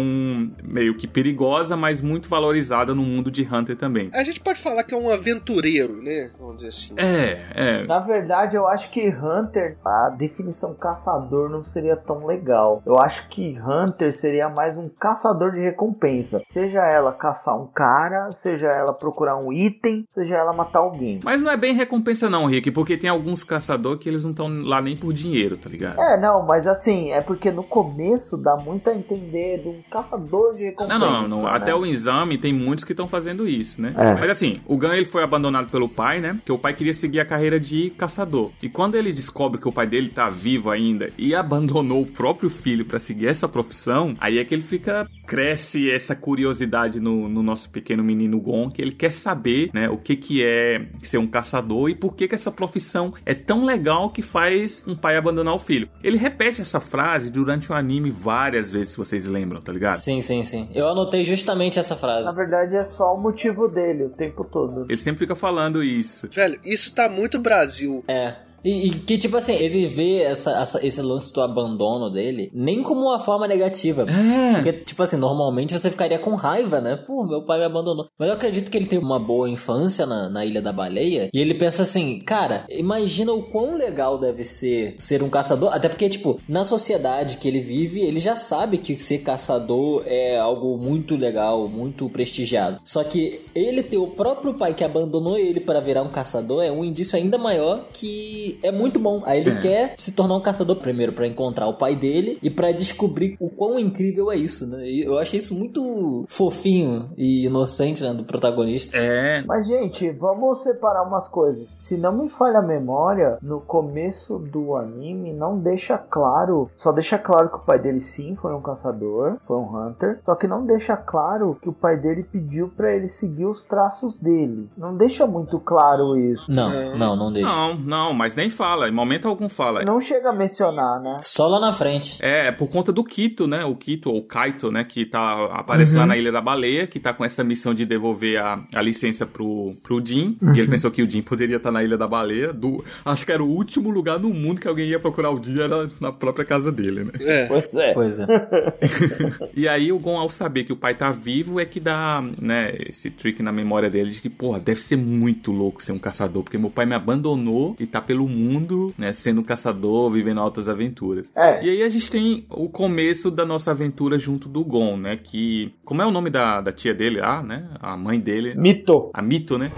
meio que perigosa, mas muito valorizada no mundo de Hunter também. A gente pode falar que é um aventureiro, né? Vamos dizer assim. É, é. Na verdade, eu acho que Hunter, a definição caçador não seria tão legal. Eu acho que Hunter seria mais um caçador de recompensa. Seja ela caçar um cara, seja ela procurar um item, seja ela matar alguém. Mas não é bem recompensa não, Rick, porque tem alguns caçadores que eles não estão lá nem por dinheiro, tá ligado? É, não, mas assim, é porque no começo dá muito a entender de um caçador de recompensa. Não, não, não. né? Até o exame tem muitos que estão fazendo isso, né? É. Mas assim, o Gun ele foi abandonado pelo pai, né? Porque o pai queria seguir a carreira de caçador. E quando ele descobre que o pai dele tá vivo ainda e abandonou o próprio filho pra seguir essa profissão, aí é que ele fica cresce essa curiosidade no, no nosso pequeno menino Gon, que ele quer saber, né, o que que é ser um caçador e por que que essa profissão é tão legal que faz um pai abandonar o filho. Ele repete essa frase durante o anime várias vezes, se vocês lembram, tá ligado? Sim, sim, sim. Eu anotei justamente essa frase. Na verdade, é só o motivo dele o tempo todo. Ele sempre fica falando isso. Velho, isso tá muito Brasil. É. E, e que, tipo assim, ele vê essa, essa- esse lance do abandono dele nem como uma forma negativa. É. Porque, tipo assim, normalmente você ficaria com raiva, né? Pô, meu pai me abandonou. Mas eu acredito que ele teve uma boa infância na, na Ilha da Baleia. E ele pensa assim, cara, imagina o quão legal deve ser ser um caçador. Até porque, tipo, na sociedade que ele vive, ele já sabe que ser caçador é algo muito legal, muito prestigiado. Só que ele ter o próprio pai que abandonou ele para virar um caçador é um indício ainda maior que é muito bom. Aí ele É. quer se tornar um caçador primeiro pra encontrar o pai dele e pra descobrir o quão incrível é isso, né? E eu achei isso muito fofinho e inocente, né, do protagonista. É. Mas, gente, vamos separar umas coisas. Se não me falha a memória, no começo do anime não deixa claro. Só deixa claro que o pai dele sim foi um caçador, foi um hunter. Só que não deixa claro que o pai dele pediu pra ele seguir os traços dele. Não deixa muito claro isso. Não, não, não deixa. Não, não, mas nem fala. Em momento algum fala. Não chega a mencionar, né? Só lá na frente. É, é por conta do Kito, né? O Kito, ou Kaito, né? Que tá, aparece Uhum. lá na Ilha da Baleia, que tá com essa missão de devolver a, a licença pro, pro Jin. E ele pensou que o Jin poderia estar na Ilha da Baleia. Do, acho que era o último lugar no mundo que alguém ia procurar o Jin, era na própria casa dele, né? É. Pois é. Pois é. [laughs] E aí o Gon, ao saber que o pai tá vivo, é que dá, né, esse trick na memória dele de que, porra, deve ser muito louco ser um caçador, porque meu pai me abandonou e tá pelo mundo, né, sendo um caçador, vivendo altas aventuras. É. E aí a gente tem o começo da nossa aventura junto do Gon, né, que... Como é o nome da, da tia dele lá, né? A mãe dele. Mito. A Mito, né?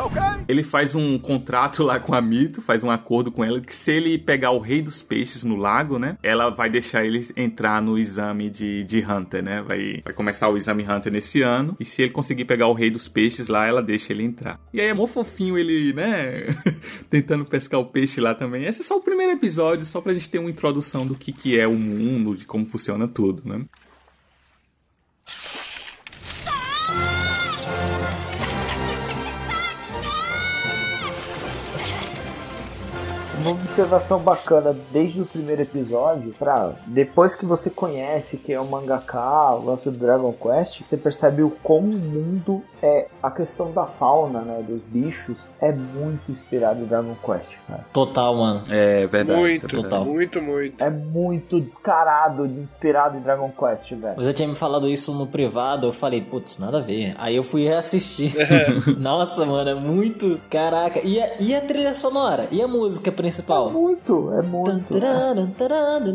Ele faz um contrato lá com a Mito, faz um acordo com ela que se ele pegar o rei dos peixes no lago, né? Ela vai deixar ele entrar no exame de, de Hunter, né? Vai, vai começar o exame Hunter nesse ano. E se ele conseguir pegar o rei dos peixes lá, ela deixa ele entrar. E aí é mó fofinho ele, né? [laughs] Tentando pescar o peixe lá também. Esse é só o primeiro episódio, só pra gente ter uma introdução do que, que é o mundo, de como funciona tudo, né? Uma observação bacana desde o primeiro episódio, pra depois que você conhece que é o mangaka, o lance do Dragon Quest, você percebe o como o mundo é a questão da fauna, né, dos bichos, é muito inspirado em Dragon Quest, cara. Total, mano. É verdade. Muito, isso é total. muito, muito. É muito descarado de inspirado em Dragon Quest, velho. Você tinha me falado isso no privado, eu falei, putz, nada a ver. Aí eu fui reassistir. [laughs] Nossa, mano, é muito. Caraca. E a, e a trilha sonora? E a música principal? Muito, é muito. Taran,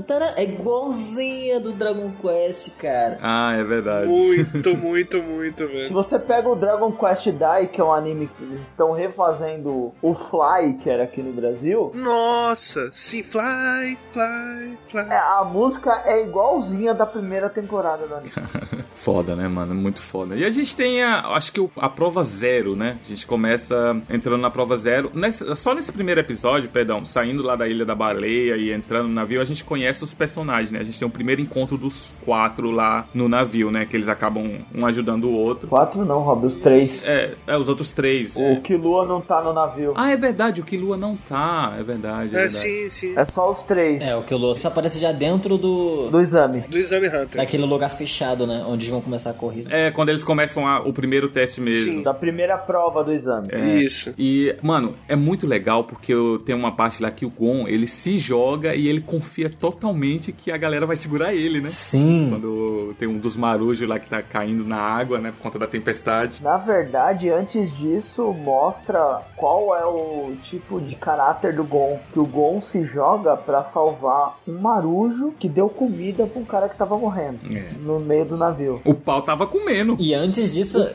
taran. É igualzinha do Dragon Quest, cara. Ah, é verdade. Muito, [laughs] muito, muito, Se velho. você pega o Dragon Quest Dai, que é um anime que eles estão refazendo o Fly, que era aqui no Brasil, Nossa, sim, fly, fly, fly. é, a música é igualzinha da primeira temporada do anime. [laughs] Foda, né, mano? Muito foda. E a gente tem a, acho que a prova zero, né? A gente começa entrando na prova zero. Nessa- só nesse primeiro episódio, perdão, saindo lá da Ilha da Baleia e entrando no navio, a gente conhece os personagens, né? A gente tem o primeiro encontro dos quatro lá no navio, né? Que eles acabam um ajudando o outro. Quatro não, Rob, os três. É, é os outros três. O é. Killua não tá no navio. Ah, é verdade, o Killua não tá. É verdade. É, É, verdade. sim, sim. É só os três. É, o que o Lúcio aparece já dentro do. Do exame. Do Exame Hunter. Daquele lugar fechado, né? Onde vão começar a corrida. É, quando eles começam a- o primeiro teste mesmo. Sim. Da primeira prova do exame. É. Isso. E, mano, é muito legal porque eu tenho uma parte lá que o Gon, ele se joga e ele confia totalmente que a galera vai segurar ele, né? Sim. Quando tem um dos marujos lá que tá caindo na água, né? Por conta da tempestade. Na verdade, antes disso, mostra qual é o tipo de caráter do Gon. Que o Gon se joga pra salvar um marujo que deu comida pra um cara que tava morrendo É. no meio do navio. O pau tava comendo. E antes disso,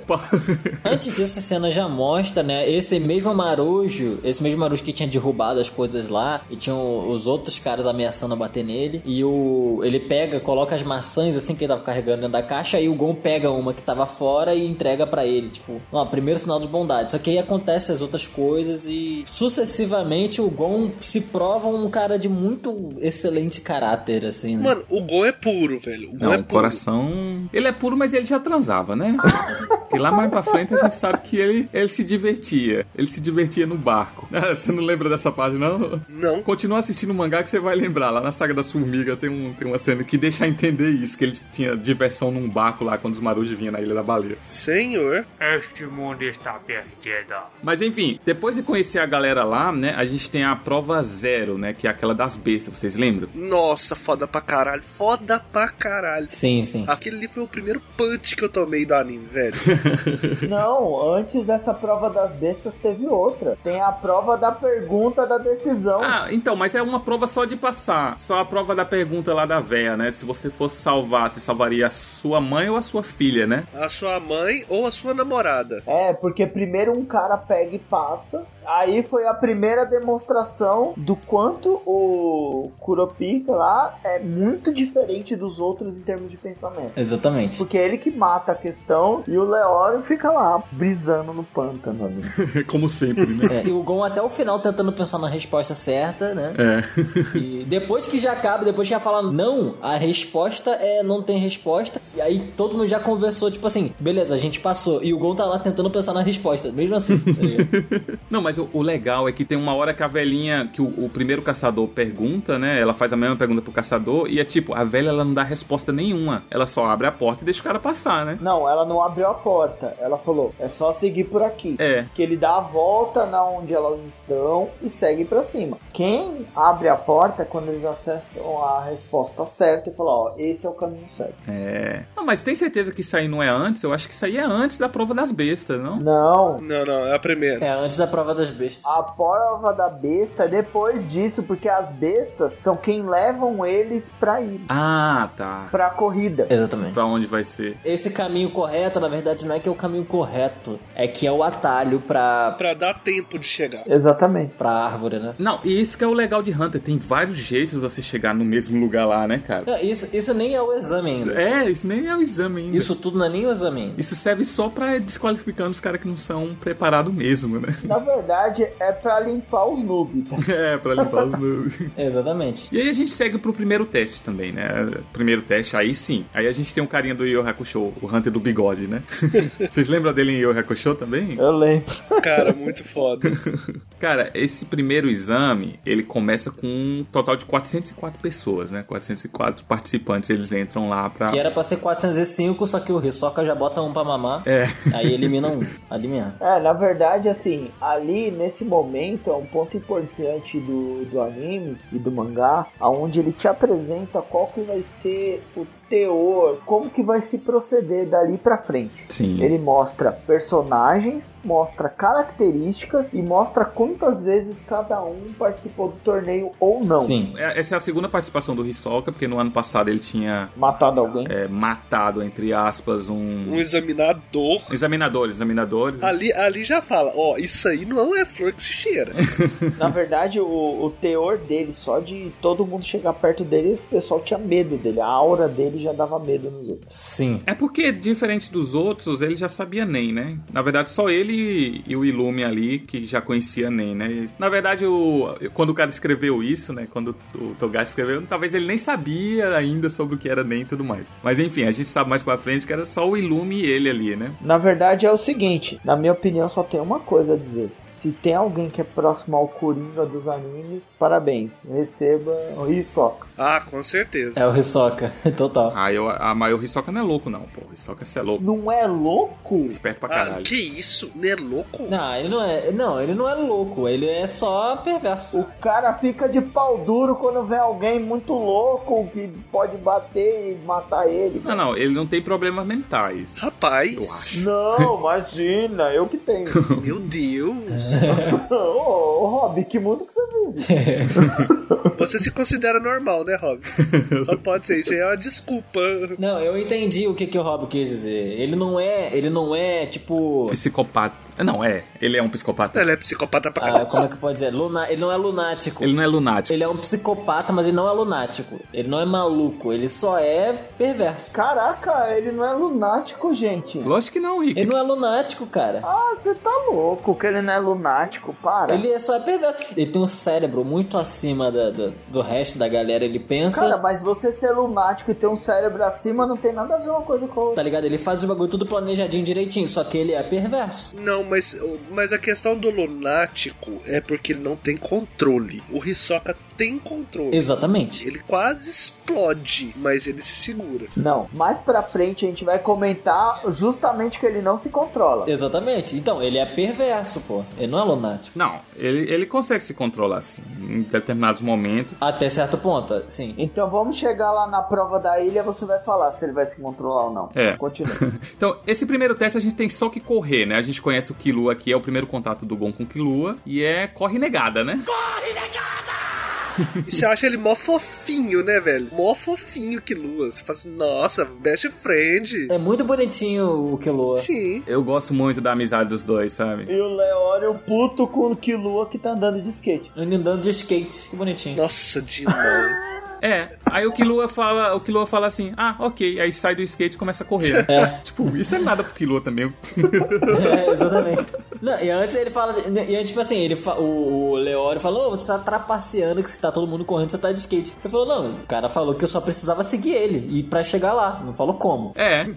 antes disso a cena já mostra, né, esse mesmo marujo, esse mesmo marujo que tinha derrubado as coisas lá e tinham os outros caras ameaçando bater nele e o ele pega, coloca as maçãs assim que ele tava carregando dentro da caixa e o Gon pega uma que tava fora e entrega pra ele, tipo, ó, primeiro sinal de bondade. Só que aí acontece as outras coisas e sucessivamente o Gon se prova um cara de muito excelente caráter assim, né? Mano, o Gon é puro, velho. O Gon Não, é o puro. coração. Ele é puro, mas ele já transava, né? [laughs] E lá mais pra frente a gente sabe que ele, ele se divertia. Ele se divertia no barco. [laughs] Você não lembra dessa parte, não? Não. Continua assistindo o mangá que você vai lembrar. Lá na saga das formigas tem, um, tem uma cena que deixa entender isso: que ele tinha diversão num barco lá quando os marujos vinham na Ilha da Baleia. Senhor. Este mundo está perdido. Mas enfim, depois de conhecer a galera lá, né, a gente tem a prova zero, né, que é aquela das bestas, vocês lembram? Nossa, foda pra caralho. Foda pra caralho. Sim, sim. Aquele ali foi o primeiro punch que eu tomei do anime, velho. [laughs] Não, antes dessa prova das bestas teve outra. Tem a prova da pergunta da decisão. Ah, então, mas é uma prova só de passar. Só a prova da pergunta lá da véia, né? Se você fosse salvar, você salvaria a sua mãe ou a sua filha, né? A sua mãe ou a sua namorada. É, porque primeiro um cara pega e passa. Aí foi a primeira demonstração do quanto o Kuropika lá é muito diferente dos outros em termos de pensamento. Exatamente. Porque é ele que mata a questão e o Leório fica lá brisando no pântano ali. [laughs] Como sempre, né? É, e o Gon até o final tentando pensar na resposta certa, né? É. E depois que já acaba, depois que já fala não, a resposta é não tem resposta. E aí todo mundo já conversou, tipo assim, beleza, a gente passou. E o Gon tá lá tentando pensar na resposta, mesmo assim. tá? [laughs] Não, mas o, o legal é que tem uma hora que a velhinha, que o, o primeiro caçador pergunta, né? Ela faz a mesma pergunta pro caçador e é tipo, a velha ela não dá resposta nenhuma. Ela só abre a porta e deixa o cara passar, né? Não, ela não abriu a porta. Ela falou, é só seguir por aqui. É. Que ele dá a volta na onde elas estão e segue pra cima. Quem abre a porta é quando eles acertam a resposta certa e falam, ó, esse é o caminho certo. É. Não, mas tem certeza que isso aí não é antes? Eu acho que isso aí é antes da prova das bestas, não? Não. Não, não, é a primeira. é, antes da prova das bestas. A prova da besta é depois disso, porque as bestas são quem levam eles pra ir, Ah, tá. pra corrida. Exatamente. Pra onde vai ser? Esse caminho correto, na verdade, não é que é o caminho correto, é que é o atalho pra, Pra dar tempo de chegar. Exatamente. pra árvore, né? Não, e isso que é o legal de Hunter. Tem vários jeitos de você chegar no mesmo lugar lá, né, cara? Não, isso, isso nem é o exame ainda. É, isso nem é o exame ainda. Isso tudo não é nem o exame ainda. Isso serve só pra desqualificando os caras que não são preparados mesmo, né? Na verdade, é pra limpar os noobs. tá? [laughs] É, pra limpar os nubes. [laughs] Exatamente. E aí a gente segue pro primeiro teste também, né? Primeiro teste, aí sim. Aí a gente tem um carinha do Yu Hakusho, o Hunter do bigode, né? [laughs] Vocês lembram dele em Yu Hakusho também? Eu lembro. Cara, muito foda. Cara, esse primeiro exame, ele começa com um total de 404 pessoas, né? 404 participantes, eles entram lá pra... Que era pra ser 405, só que o Hisoka já bota um pra mamar. É. Aí elimina um. Elimina. É, na verdade, assim, ali nesse momento é um ponto importante do, do anime e do mangá, aonde ele te apresenta qual que vai ser o teor, como que vai se proceder dali pra frente. Sim. Ele mostra personagens, mostra características e mostra quantas vezes cada um participou do torneio ou não. Sim. É, Essa é a segunda participação do Hisoka, porque no ano passado ele tinha Matado alguém. é, matado, entre aspas, um... Um examinador. Examinadores, examinadores. Ali, ali já fala, ó, isso aí não é flor que se cheira. [laughs] Na verdade, o, o teor dele, só de todo mundo chegar perto dele, o pessoal tinha medo dele. A aura dele já dava medo nos outros. Sim. É porque, diferente dos outros, ele já sabia Nen, né? Na verdade, só ele e o Ilume ali que já conhecia Nen, né? Na verdade, o, quando o cara escreveu isso, né? Quando o Togashi escreveu, talvez ele nem sabia ainda sobre o que era Nen e tudo mais. Mas enfim, a gente sabe mais pra frente que era só o Ilume e ele ali, né? Na verdade é o seguinte, na minha opinião só tem uma coisa a dizer. Se tem alguém que é próximo ao Coringa dos animes, parabéns. Receba o Hisoka. Ah, com certeza. É o Hisoka, [laughs] total. Ah, eu, ah, mas o Hisoka não é louco, não, pô. O Hisoka você é louco. Não é louco? Esperto pra Ah, caralho. que isso? Não é louco? Não, ele não é. Não, ele não é louco, ele é só perverso. O cara fica de pau duro quando vê alguém muito louco que pode bater e matar ele. Não, não, ele não tem problemas mentais. Eu Rapaz, acho. Não, imagina, eu que tenho. [laughs] meu Deus. [laughs] Ô, ô, Rob, que mundo que você vive? [laughs] Você se considera normal, né, Rob? Só pode ser. Isso aí é uma desculpa. Não, eu entendi o que, que o Rob quis dizer. Ele não é. Ele não é, tipo. Psicopata. Não, é. Ele é um psicopata. Ele é psicopata pra ah, caralho. como é que pode dizer? Luna... Ele não é lunático. Ele não é lunático. Ele é um psicopata, mas ele não é lunático. Ele não é maluco, ele só é perverso. Caraca, ele não é lunático, gente. Lógico que não, Rick. Ele não é lunático, cara. Ah, você tá louco que ele não é lunático, para. Ele é só é perverso. Ele tem um cérebro muito acima da- do, do resto da galera. Ele pensa. Cara, mas você ser lunático e ter um cérebro acima não tem nada a ver uma coisa com a outra. Tá ligado? Ele faz os bagulho tudo planejadinho direitinho, só que ele é perverso. Não, mas, mas a questão do lunático é porque ele não tem controle. O Hisoka tem controle. Exatamente. Ele quase explode, mas ele se segura. Não, mais pra frente a gente vai comentar justamente que ele não se controla. Exatamente. Então, ele é perverso, pô. Ele não é lunático. Não, ele, ele consegue se controlar assim, em determinados momentos. Até certo ponto, sim. Então vamos chegar lá na prova da ilha, você vai falar se ele vai se controlar ou não. É. Continua. [laughs] Então, esse primeiro teste a gente tem só que correr, né? A gente conhece o Killua aqui, é o primeiro contato do Gon com o Killua, e é corre negada, né? E [laughs] você acha ele mó fofinho, né, velho? Mó fofinho que Lua. Você fala assim, nossa, best friend. É muito bonitinho o Killua. Sim. Eu gosto muito da amizade dos dois, sabe? e o Leório puto com o Killua que tá andando de skate. Ele andando de skate. Que bonitinho. Nossa, demais. [laughs] É, aí o Killua fala, o Killua fala assim: "Ah, OK". Aí sai do skate e começa a correr. É. tipo, isso é nada pro Killua também. [laughs] É, exatamente. Não, e antes ele fala. E antes, tipo assim, ele fa- o, o Leório falou: "Ô, você tá trapaceando que se tá todo mundo correndo, você tá de skate. Ele falou: não, o cara falou que eu só precisava seguir ele. E pra chegar lá. Não falou como. É. [laughs]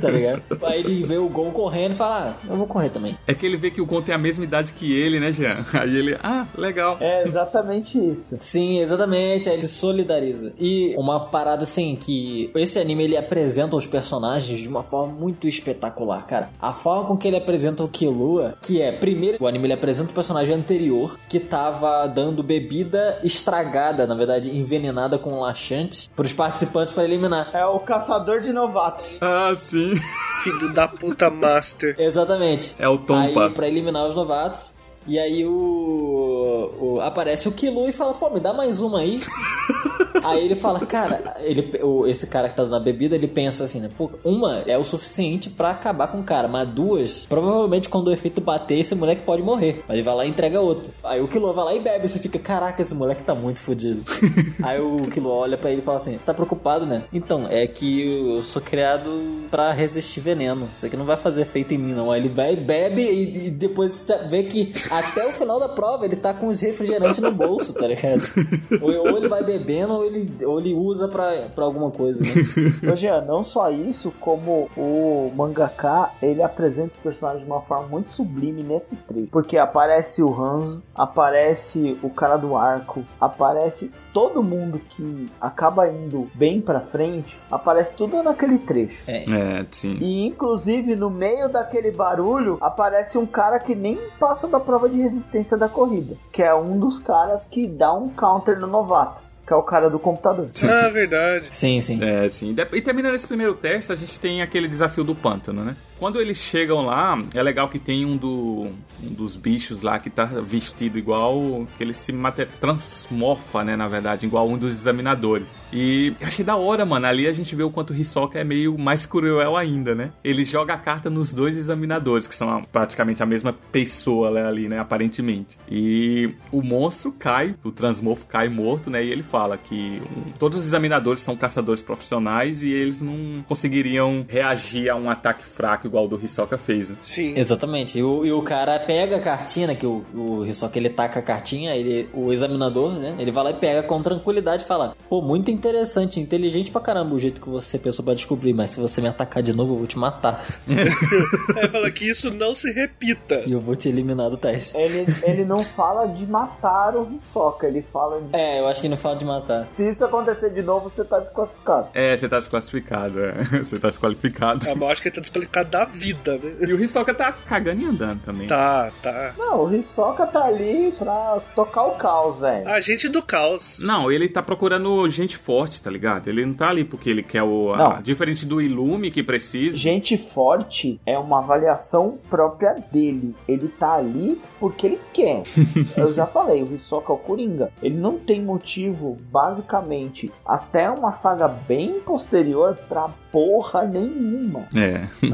Tá ligado? Aí ele vê o Gon correndo e fala: ah, eu vou correr também. É que ele vê que o Gon tem a mesma idade que ele, né, Jean? Aí ele, ah, legal. É exatamente isso. Sim, exatamente. Aí ele se solidariza. E uma parada assim que esse anime ele apresenta os personagens de uma forma muito espetacular, cara. A forma com que ele apresenta o Killua, que é primeiro o anime ele apresenta o personagem anterior que tava dando bebida estragada, na verdade envenenada com laxante pros participantes pra eliminar. É o caçador de novatos. Ah, sim. Filho da puta master. Exatamente. É o Tompa. Aí, pra eliminar os novatos. E aí o, o- aparece o Killua e fala, pô, me dá mais uma aí. [laughs] aí ele fala, cara, ele, o- esse cara que tá dando a bebida, ele pensa assim, né? Pô, uma é o suficiente pra acabar com o cara, mas duas, provavelmente quando o efeito bater, esse moleque pode morrer. Aí ele vai lá e entrega outra. Aí o Killua vai lá e bebe, você fica, caraca, esse moleque tá muito fodido. [laughs] aí o Killua olha pra ele e fala assim, tá preocupado, né? Então, é que eu sou criado pra resistir veneno. Isso aqui não vai fazer efeito em mim, não. Aí ele vai, bebe e, e depois você vê que até o final da prova ele tá com os refrigerantes no bolso, tá ligado? [laughs] Ou, ou ele vai bebendo ou ele, ou ele usa pra, pra alguma coisa, né? [laughs] Jean, não só isso, como o mangaka, ele apresenta os personagens de uma forma muito sublime nesse trecho. Porque aparece o Hanzo, aparece o cara do arco, aparece todo mundo que acaba indo bem pra frente, aparece tudo naquele trecho. É, sim. E inclusive no meio daquele barulho aparece um cara que nem passa da prova de resistência da corrida, que é um dos caras que dá um counter no novato, que é o cara do computador. [laughs] Ah, verdade. Sim, sim. É, sim. E terminando esse primeiro teste, a gente tem aquele desafio do pântano, né? Quando eles chegam lá, é legal que tem um, do, um dos bichos lá que tá vestido igual. que ele se transmorfa, né? Na verdade, igual um dos examinadores. E achei da hora, mano. Ali a gente vê o quanto o Hisoka é meio mais cruel ainda, né? Ele joga a carta nos dois examinadores, que são praticamente a mesma pessoa né, ali, né? Aparentemente. E o monstro cai, o transmorfo cai morto, né? E ele fala. que todos os examinadores são caçadores profissionais e eles não conseguiriam reagir a um ataque fraco igual o do Hisoka fez, né? Sim. Exatamente. E o, e o cara pega a cartinha, né? Que o, o Hisoka ele taca a cartinha, ele, o examinador, né? Ele vai lá e pega com tranquilidade e fala: Pô, muito interessante, inteligente pra caramba o jeito que você pensou pra descobrir, mas se você me atacar de novo, eu vou te matar. [laughs] Aí fala que isso não se repita. e eu vou te eliminar do teste. Ele, ele não fala de matar o Hisoka, ele fala de. É, eu acho que não fala de matar. Se isso acontecer de novo, você tá desclassificado. É, você tá desclassificado, é. [laughs] Você tá desqualificado. A acho que ele tá desqualificado da vida, né? E o Hisoka tá cagando e andando também. Tá, tá. Não, o Hisoka tá ali pra tocar o caos, velho. Agente do caos. Não, ele tá procurando gente forte, tá ligado? Ele não tá ali porque ele quer o. a- Não. diferente do Ilume que precisa. Gente forte é uma avaliação própria dele. Ele tá ali porque ele quer. [laughs] Eu já falei, o Hisoka é o Coringa. Ele não tem motivo, basicamente, até uma saga bem posterior pra porra nenhuma. É. [laughs]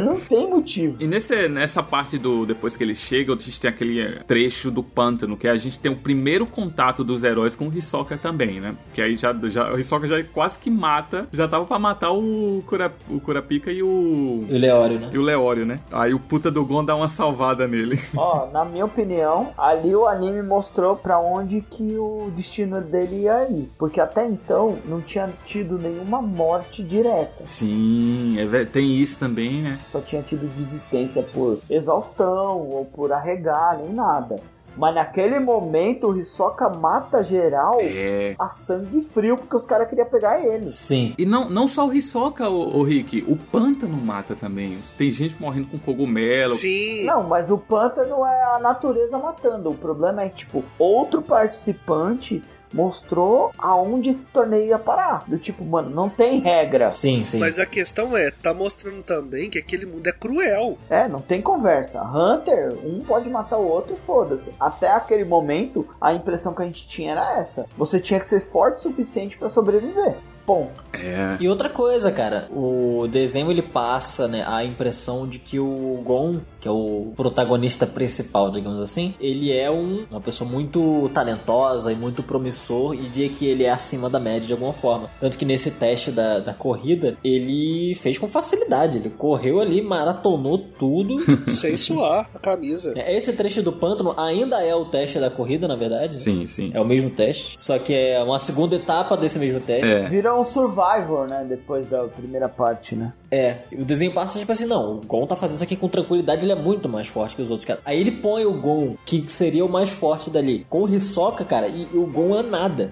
não tem motivo. E nesse, nessa parte do. Depois que eles chegam, a gente tem aquele trecho do pântano, que a gente tem o primeiro contato dos heróis com o Hisoka também, né? Que aí já, já o Hisoka já quase que mata. Já tava pra matar o, Kura, o Kurapika e o. E o Leório, né? E o Leório, né? Aí o puta do Gon dá uma salvada nele. [laughs] Ó, na minha opinião, ali o anime mostrou pra onde que o destino dele ia ir. Porque até então não tinha tido nenhuma morte direta. Sim, é tem isso também, né? Só tinha tido desistência por exaustão ou por arregar, nem nada. Mas naquele momento o Hisoka mata geral É. a sangue frio, porque os caras queriam pegar ele. Sim. E não, não só o Hisoka, o, o Rick, o pântano mata também. Tem gente morrendo com cogumelo. Sim. Não, mas o pântano é a natureza matando. O problema é que, tipo, outro participante mostrou aonde esse torneio ia parar. Do tipo, mano, não tem regra. Sim, sim. Mas a questão é, tá mostrando também que aquele mundo é cruel. É, não tem conversa. Hunter, um pode matar o outro foda-se. Até aquele momento, a impressão que a gente tinha era essa. Você tinha que ser forte o suficiente pra sobreviver. Ponto. É. E outra coisa, cara, o desenho ele passa né, a impressão de que o Gon, que é o protagonista principal, digamos assim, ele é um, uma pessoa muito talentosa e muito promissor e de que ele é acima da média de alguma forma. Tanto que nesse teste da, da corrida, ele fez com facilidade. Ele correu ali, maratonou tudo. [laughs] Sem suar a camisa. Esse trecho do pântano ainda é o teste da corrida, na verdade. né? Sim, sim. É o mesmo teste, só que é uma segunda etapa desse mesmo teste. É. Vira um Survivor, né? Depois da primeira parte, né? É, o desenho passa tipo assim, não, o Gon tá fazendo isso aqui com tranquilidade, ele é muito mais forte que os outros caras. Aí ele põe o Gon, que seria o mais forte dali, com o Hisoka, cara, e o Gon é nada.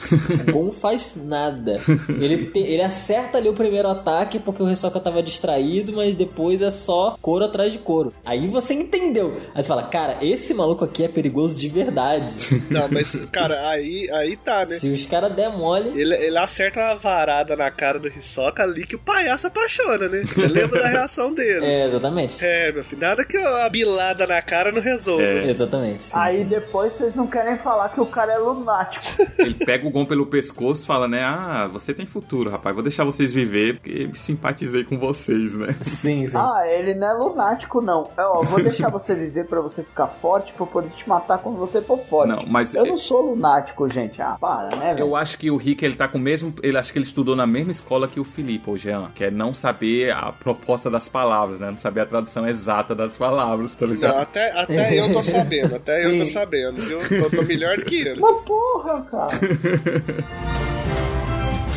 o Gon [laughs] faz nada. Ele, te- ele acerta ali o primeiro ataque porque o Hisoka tava distraído, mas depois é só couro atrás de couro. Aí você entendeu. Aí você fala, cara, esse maluco aqui é perigoso de verdade. [laughs] Não, mas, cara, aí, aí tá, né? Se os caras der mole... Ele, ele acerta uma varada na cara do Hisoka ali que o palhaço apaixona, né? Você lembra da reação dele. É, exatamente. É, meu filho, nada que a bilada na cara não resolva. É. Exatamente. sim, Aí sim. depois vocês não querem falar que o cara é lunático. [laughs] Ele pega o Gon pelo pescoço e fala, né? Ah, você tem futuro, rapaz. Vou deixar vocês viver porque me simpatizei com vocês, né? [laughs] Sim, sim. ah, ele não é lunático, não. É, ó, vou deixar você viver pra você ficar forte, pra eu poder te matar quando você for forte. Não, mas Eu não sou lunático, gente. Ah, para, né, velho? Eu acho que o Rick ele tá com o mesmo. Ele acho que ele estudou na mesma escola que o Felipe, o Jean, que é não saber a proposta das palavras, né? Não saber a tradução exata das palavras, tá Não, ligado? até, até eu tô sabendo, até eu tô sabendo, viu? Tô, tô melhor do que ele. Mas porra, cara. [laughs]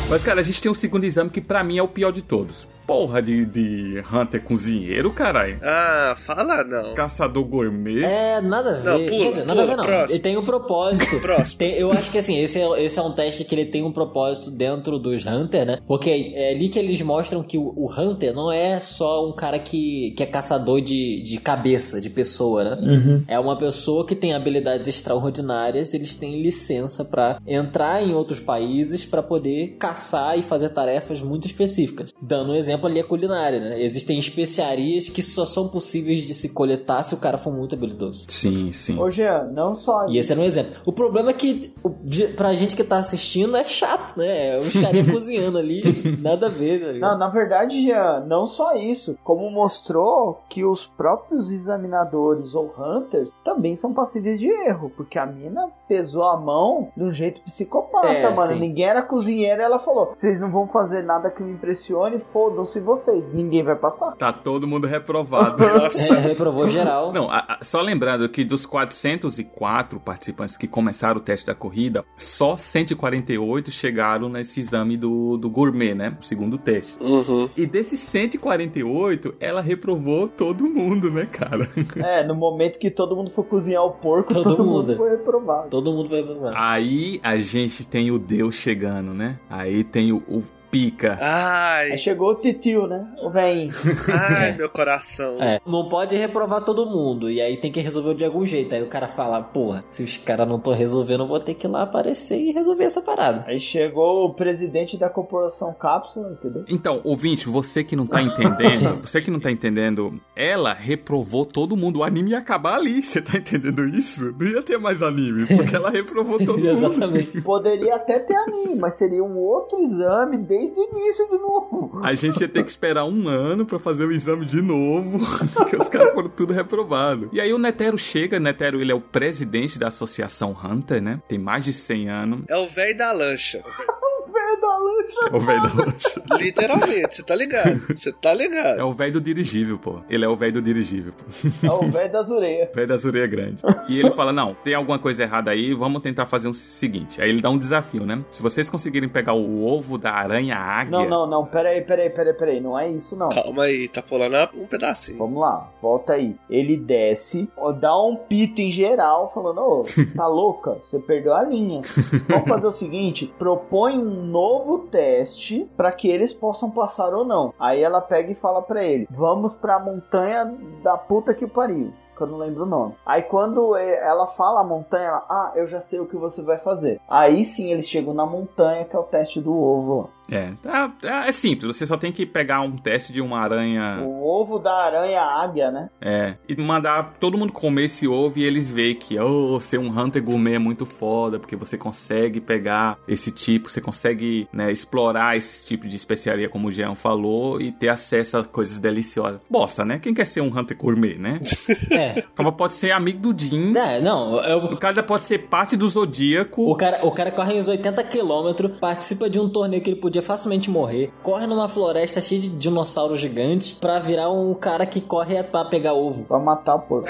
Mas, cara, a gente tem o segundo exame que pra mim é o pior de todos. Porra de, de Hunter cozinheiro, caralho. Ah, fala não. Caçador gourmet. É, nada a ver. Não, pula, Quer dizer, nada a ver pula, não. próximo. Ele tem um propósito. [laughs] Próximo. Tem- eu acho que assim, esse é, esse é um teste que ele tem um propósito dentro dos Hunter, né? Porque é ali que eles mostram que o, o Hunter não é só um cara que, que é caçador de, de cabeça, de pessoa, né? É uma pessoa que tem habilidades extraordinárias, eles têm licença pra entrar em outros países pra poder caçar e fazer tarefas muito específicas. Dando um exemplo exemplo ali é culinária, né? Existem especiarias que só são possíveis de se coletar se o cara for muito habilidoso. Sim, sim. Ô, Jean, não só E esse era um exemplo. O problema é que, pra gente que tá assistindo, é chato, né? É Os caras [laughs] cozinhando ali, nada a ver, ligado? Não, na verdade, Jean, não só isso, como mostrou que os próprios examinadores ou hunters também são passíveis de erro, porque a mina pesou a mão de um jeito psicopata, É, mano. sim. Ninguém era cozinheira, ela falou: vocês não vão fazer nada que me impressione, fodam-se vocês, ninguém vai passar. Tá todo mundo reprovado. [laughs] É, reprovou geral. Não, a- a- só lembrando que dos 404 participantes que começaram o teste da corrida, só 148 chegaram nesse exame do, do gourmet, né? O segundo teste. Uhum. E desses 148, ela reprovou todo mundo, né, cara? [laughs] É, no momento que todo mundo for cozinhar o porco, Todo todo, mundo mundo. foi reprovado. Todo mundo vai reprovar. Aí a gente tem o Deus chegando, né? Aí tem o, o Pica. Ai, Aí chegou o titio, né? O velhinho. [laughs] ai, meu coração. É, não pode reprovar todo mundo. E aí tem que resolver de algum jeito. Aí o cara fala, porra, se os caras não estão resolvendo, eu vou ter que ir lá aparecer e resolver essa parada. Aí chegou o presidente da corporação Cápsula, entendeu? Então, ouvinte, você que não tá entendendo, [laughs] você que não tá entendendo, ela reprovou todo mundo. O anime ia acabar ali, você tá entendendo isso? Não ia ter mais anime, porque ela reprovou todo [laughs] mundo. Exatamente. Poderia até ter anime, mas seria um outro exame desde o início de novo. A gente ia ter que esperar um ano pra fazer o exame de novo, [laughs] porque os caras foram tudo reprovados. E aí o Netero chega, Netero ele é o presidente da Associação Hunter, né? Tem mais de 100 anos. É o velho da lancha. [laughs] Velho da lancha. É o velho da lancha. Literalmente, você tá ligado? Você tá É ligado? o velho do dirigível, pô. Ele é o velho do dirigível, pô. É o velho das orelhas. O velho das orelhas grande. E ele fala: Não, tem alguma coisa errada aí, vamos tentar fazer o seguinte. Aí ele dá um desafio, né? Se vocês conseguirem pegar o ovo da aranha águia. Não, não, não, peraí, peraí, peraí, peraí. Não é isso, não. Calma aí, tá pulando um pedacinho. Vamos lá, volta aí. Ele desce, ó, dá um pito em geral, falando: Ô, [laughs] tá louca? Você perdeu a linha. Vamos fazer o seguinte: propõe um novo teste pra que eles possam passar ou não. Aí ela pega e fala pra ele: Vamos pra montanha da puta que pariu. Que eu não lembro o nome. Aí quando ela fala a montanha, ela, ah, eu já sei o que você vai fazer. Aí sim eles chegam na montanha, que é o teste do ovo. É, tá- tá- é simples, você só tem que pegar um teste de uma aranha. O ovo da aranha águia, né? É, e mandar todo mundo comer esse ovo e eles veem que, oh, ser um Hunter Gourmet é muito foda, porque você consegue pegar esse tipo, você consegue né, explorar esse tipo de especiaria, como o Jean falou, e ter acesso a coisas deliciosas. Bosta, né? Quem quer ser um Hunter Gourmet, né? [laughs] É. O cara pode ser amigo do Jim. É, não, eu, O cara pode ser parte do Zodíaco. O cara, o cara corre uns 80 km, participa de um torneio que ele podia facilmente morrer, corre numa floresta cheia de dinossauros gigantes pra virar um cara que corre pra pegar ovo. Pra matar o porco.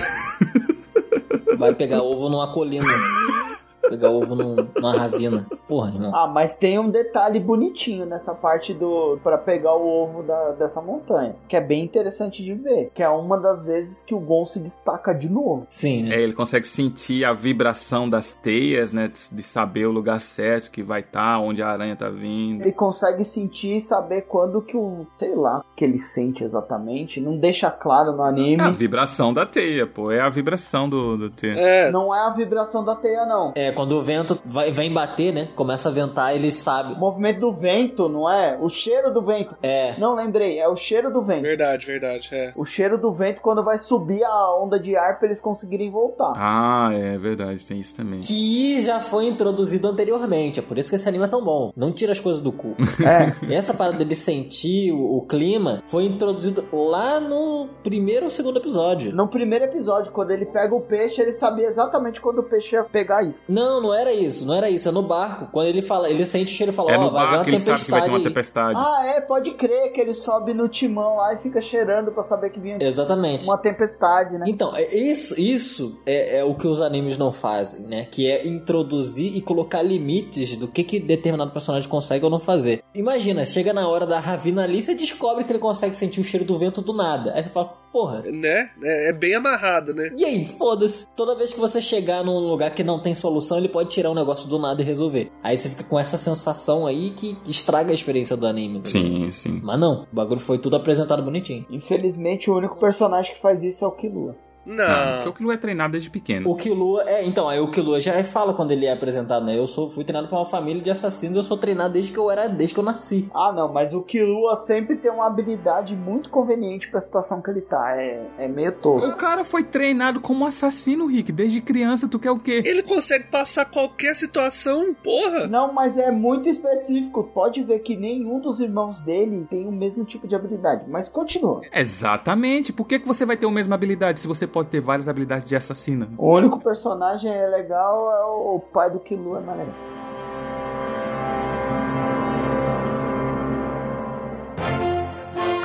Vai pegar ovo numa colina. [laughs] Pegar ovo num- numa ravina. Porra, irmão. Ah, mas tem um detalhe bonitinho nessa parte do para pegar o ovo da- dessa montanha, que é bem interessante de ver, que é uma das vezes que o Gon se destaca de novo. Sim, né? É, ele consegue sentir a vibração das teias, né? De de saber o lugar certo que vai estar, onde a aranha tá vindo. Ele consegue sentir e saber quando que o, sei lá, que ele sente exatamente, não deixa claro no anime. É a vibração da teia, pô. É a vibração do, do teia. É, Não é a vibração da teia não. É, quando o vento vai, vem bater, né? Começa a ventar, ele sabe. O movimento do vento, não é? O cheiro do vento. É. Não lembrei, é o cheiro do vento. verdade, verdade, é. O cheiro do vento quando vai subir a onda de ar pra eles conseguirem voltar. Ah, é verdade, tem isso também. Que já foi introduzido anteriormente. É por isso que esse anime é tão bom. Não tira as coisas do cu. [laughs] É. Essa parada dele sentir o, o clima foi introduzido lá no primeiro ou segundo episódio. No primeiro episódio, quando ele pega o peixe, ele sabia exatamente quando o peixe ia pegar isso. Não, não era isso, não era isso, é no barco. Quando ele fala, ele sente o cheiro e fala, É ó, no vai haver uma barco ele sabe que vai ter tempestade uma aí. tempestade. Ah, é, pode crer que ele sobe no timão lá e fica cheirando pra saber que vinha Exatamente. uma tempestade, né? Então, é isso, isso é, é o que os animes não fazem, né? Que é introduzir e colocar limites do que, que determinado personagem consegue ou não fazer. Imagina, chega na hora da Ravina ali, você descobre que ele consegue sentir o cheiro do vento do nada. Aí você fala, porra. Né? É, é bem amarrado, né? E aí, foda-se. Toda vez que você chegar num lugar que não tem solução, ele pode tirar um negócio do nada e resolver. Aí você fica com essa sensação aí que estraga a experiência do anime. entendeu? Sim, sim. Mas não, o bagulho foi tudo apresentado bonitinho. Infelizmente, o único personagem que faz isso é o Killua. Não, porque o Killua é treinado desde pequeno. O Killua, é, então, aí o Killua já fala quando ele é apresentado, né? Eu sou, fui treinado por uma família de assassinos, eu sou treinado desde que eu era, desde que eu nasci. Ah, não, mas o Killua sempre tem uma habilidade muito conveniente pra situação que ele tá. É, é meio tosco. O cara foi treinado como assassino, Rick. Desde criança, tu quer o quê? Ele consegue passar qualquer situação, porra. Não, mas é muito específico. Pode ver que nenhum dos irmãos dele tem o mesmo tipo de habilidade. Mas continua. Exatamente. Por que, que você vai ter a mesma habilidade se você pode ter várias habilidades de assassina? O único personagem legal é o pai do Killua, é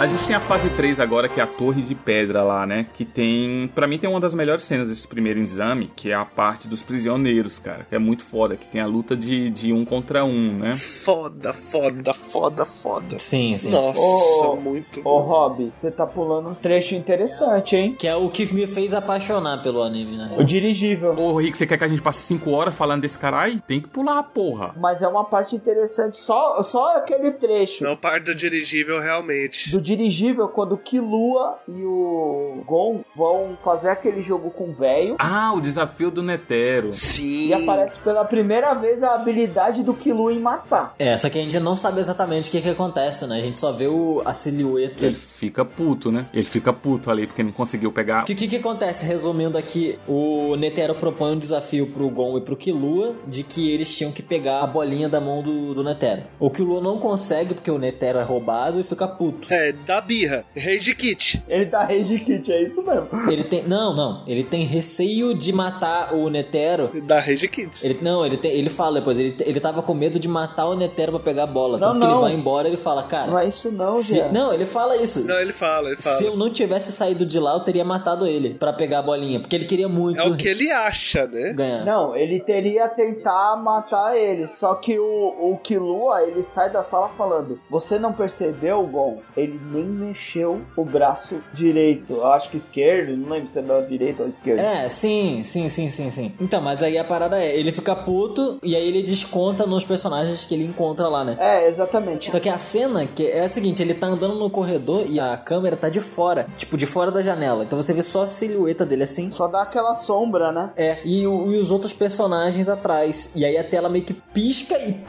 A gente tem a fase 3 agora, que é a Torre de Pedra lá, né? Que tem. Pra mim, tem uma das melhores cenas desse primeiro exame, que é a parte dos prisioneiros, cara. Que é muito foda, que tem a luta de, de um contra um, né? Foda, foda, foda, foda. Sim, sim. Nossa, Ô, muito. Ô, Rob, você tá pulando um trecho interessante, hein? Que é o que me fez apaixonar pelo anime, né? O dirigível. Ô, Rick, você quer que a gente passe 5 horas falando desse caralho? Tem que pular, porra. Mas é uma parte interessante, só, só aquele trecho. Não, parte do dirigível, realmente. Do dirigível, quando o Killua e o Gon vão fazer aquele jogo com o velho. Ah, o desafio do Netero. Sim. E aparece pela primeira vez a habilidade do Killua em matar. É, só que a gente não sabe exatamente o que que acontece, né? A gente só vê o, a silhueta. Ele fica puto, né? Ele fica puto ali porque não conseguiu pegar. O que, que que acontece? Resumindo aqui, o Netero propõe um desafio pro Gon e pro Killua de que eles tinham que pegar a bolinha da mão do, do Netero. O Killua não consegue porque o Netero é roubado e fica puto. É, da birra. Rage Kit. Ele tá rage kit, é isso mesmo. Ele tem. Não, não. Ele tem receio de matar o Netero. Da Rage Kit. Ele, não, ele, tem, ele fala depois, ele, ele tava com medo de matar o Netero pra pegar a bola. Não, Tanto que ele não. vai embora ele fala, cara. Não é isso não, se- Jean. não, ele fala isso. Não, ele fala, ele fala. Se eu não tivesse saído de lá, eu teria matado ele pra pegar a bolinha. Porque ele queria muito É o que ele acha, né? ganhar. Não, ele teria tentar matar ele, só que o, o Killua, ele sai da sala falando, você não percebeu, Gon? Ele nem mexeu o braço direito, eu acho que esquerdo, não lembro se é da direita ou esquerda. É, sim, sim, sim, sim, sim. Então, mas aí a parada é, ele fica puto e aí ele desconta nos personagens que ele encontra lá, né? É, exatamente. Só que a cena que é a seguinte, ele tá andando no corredor e a câmera tá de fora, tipo, de fora da janela. Então você vê só a silhueta dele assim. Só dá aquela sombra, né? É, e, o- e os outros personagens atrás. E aí a tela meio que pisca e.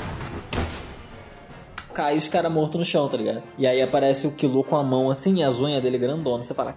Cai os caras mortos no chão, tá ligado? E aí aparece o Kilo com a mão assim e as unhas dele grandona. Você fala,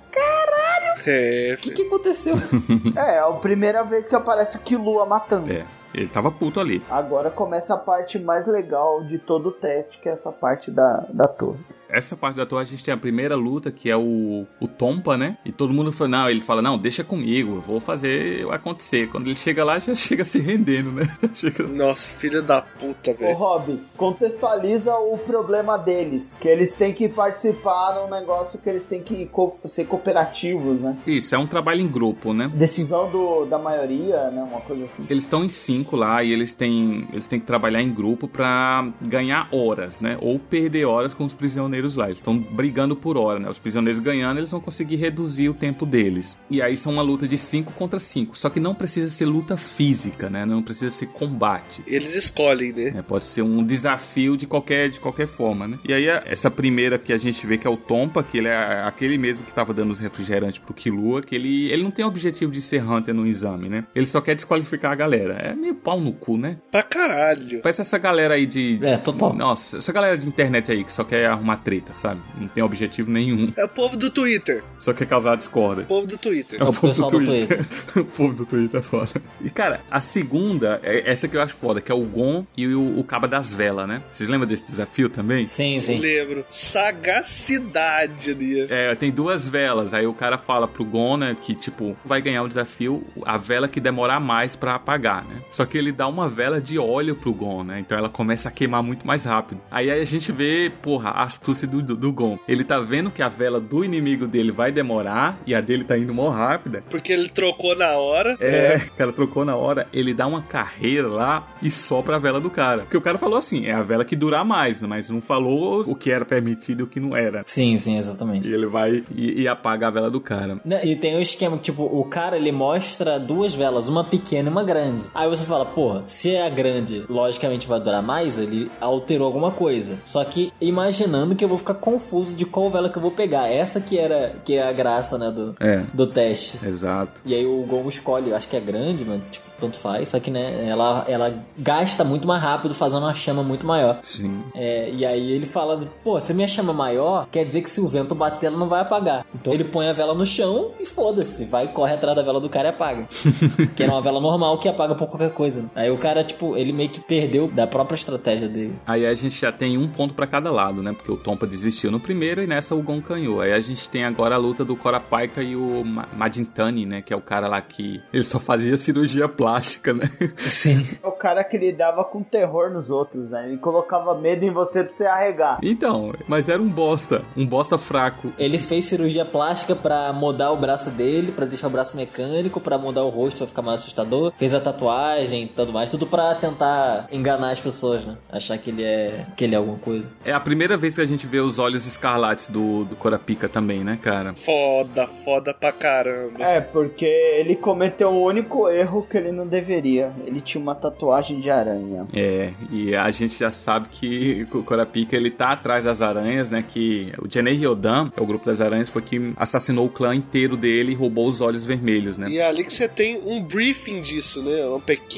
É, o que, que aconteceu? [laughs] É, é a primeira vez que aparece o Killua matando. É, ele tava puto ali. Agora começa a parte mais legal de todo o teste, que é essa parte da, da torre. Essa parte da torre a gente tem a primeira luta, que é o, o Tompa, né? E todo mundo fala, não, ele fala, não, deixa comigo, eu vou fazer acontecer. Quando ele chega lá, já [laughs] chega se rendendo, né? [laughs] Chega... Nossa, filho da puta, Ô velho. Rob, contextualiza o problema deles. Que eles têm que participar num negócio que eles têm que co- ser cooperativos, né? Isso, é um trabalho em grupo, né? Decisão do, da maioria, né? Uma coisa assim. Eles estão em cinco lá e eles têm, eles têm que trabalhar em grupo pra ganhar horas, né? Ou perder horas com os prisioneiros lá. Eles estão brigando por hora, né? Os prisioneiros ganhando, eles vão conseguir reduzir o tempo deles. E aí são uma luta de cinco contra cinco. Só que não precisa ser luta física, né? Não precisa ser combate. Eles escolhem, né? É, pode ser um desafio de qualquer, de qualquer forma, né? E aí, essa primeira que a gente vê que é o Tompa, que ele é aquele mesmo que tava dando os refrigerantes pro Killua, que ele, ele não tem o objetivo de ser Hunter no exame, né? Ele só quer desqualificar a galera. É meio pau no cu, né? Pra caralho. Parece essa galera aí de. É, total. Nossa, essa galera de internet aí que só quer arrumar treta, sabe? Não tem objetivo nenhum. É o povo do Twitter. Só quer causar discórdia. O povo do Twitter. É o pessoal do [laughs] o povo do Twitter é foda. E, cara, a segunda, é essa que eu acho foda, que é o Gon e o, o Caba das Velas, né? Vocês lembram desse desafio também? Sim, sim. Lembro. Sagacidade ali. É, tem duas velas. Aí o cara fala pro Gon, né, que, tipo, vai ganhar o desafio a vela que demorar mais pra apagar, né? Só que ele dá uma vela de óleo pro Gon, né? Então ela começa a queimar muito mais rápido. Aí a gente vê, porra, a astúcia do, do, do Gon. Ele tá vendo que a vela do inimigo dele vai demorar e a dele tá indo mó rápida. Porque ele trocou na hora. É, [laughs] o cara trocou na hora, ele dá uma carreira lá e sopra a vela do cara. Porque o cara falou assim, é a vela que durar mais, mas não falou o que era permitido e o que não era. Sim, sim, exatamente. E ele vai e, e apaga a vela do cara. Né, E tem o esquema, tipo, o cara ele mostra duas velas, uma pequena e uma grande. Aí você você fala, porra, se é a grande, logicamente vai durar mais, ele alterou alguma coisa. Só que imaginando que eu vou ficar confuso de qual vela que eu vou pegar. Essa que era que é a graça, né, do, É. do teste. Exato. E aí o Gongo escolhe, eu acho que é grande, mas tipo, tanto faz. Só que, né, ela, ela gasta muito mais rápido fazendo uma chama muito maior. Sim. É, e aí ele fala, pô, se a minha chama maior, quer dizer que se o vento bater, ela não vai apagar. Então ele põe a vela no chão e foda-se, vai, corre atrás da vela do cara e apaga. [laughs] que era uma vela normal que apaga por qualquer coisa. Aí o cara, tipo, ele meio que perdeu da própria estratégia dele. Aí a gente já tem um ponto pra cada lado, né? Porque o Tompa desistiu no primeiro e nessa o Gon ganhou. Aí a gente tem agora a luta do Korapaika e o Ma- Madintani, né? Que é o cara lá que ele só fazia cirurgia plástica, né? [laughs] Sim. É o cara que lidava com terror nos outros, né? Ele colocava medo em você pra você arregar. Então, mas era um bosta, um bosta fraco. Ele fez cirurgia plástica pra mudar o braço dele, pra deixar o braço mecânico, pra mudar o rosto pra ficar mais assustador. Fez a tatuagem e tudo mais, tudo pra tentar enganar as pessoas, né? Achar que ele é que ele é alguma coisa. É a primeira vez que a gente vê os olhos escarlates do, do Korapika também, né, cara? Foda, foda pra caramba. É, porque ele cometeu o único erro que ele não deveria. Ele tinha uma tatuagem de aranha. É, e a gente já sabe que o Korapika ele tá atrás das aranhas, né? Que o Jenei Ryodan, é o grupo das aranhas, foi que assassinou o clã inteiro dele e roubou os olhos vermelhos, né? E é ali que você tem um briefing disso, né? Uma pequena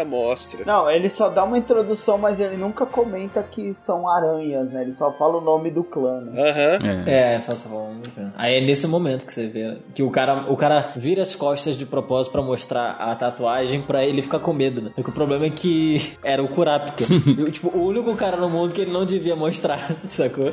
amostra. Não, ele só dá uma introdução, mas ele nunca comenta que são aranhas, né? Ele só fala o nome do clã. Né? Aham. É. É, faça favor. Aí é nesse momento que você vê que o cara, o cara vira as costas de propósito pra mostrar a tatuagem pra ele ficar com medo, né? Só que o problema é que [laughs] era o Kurapika. [laughs] Tipo, o único cara no mundo que ele não devia mostrar, [laughs] sacou?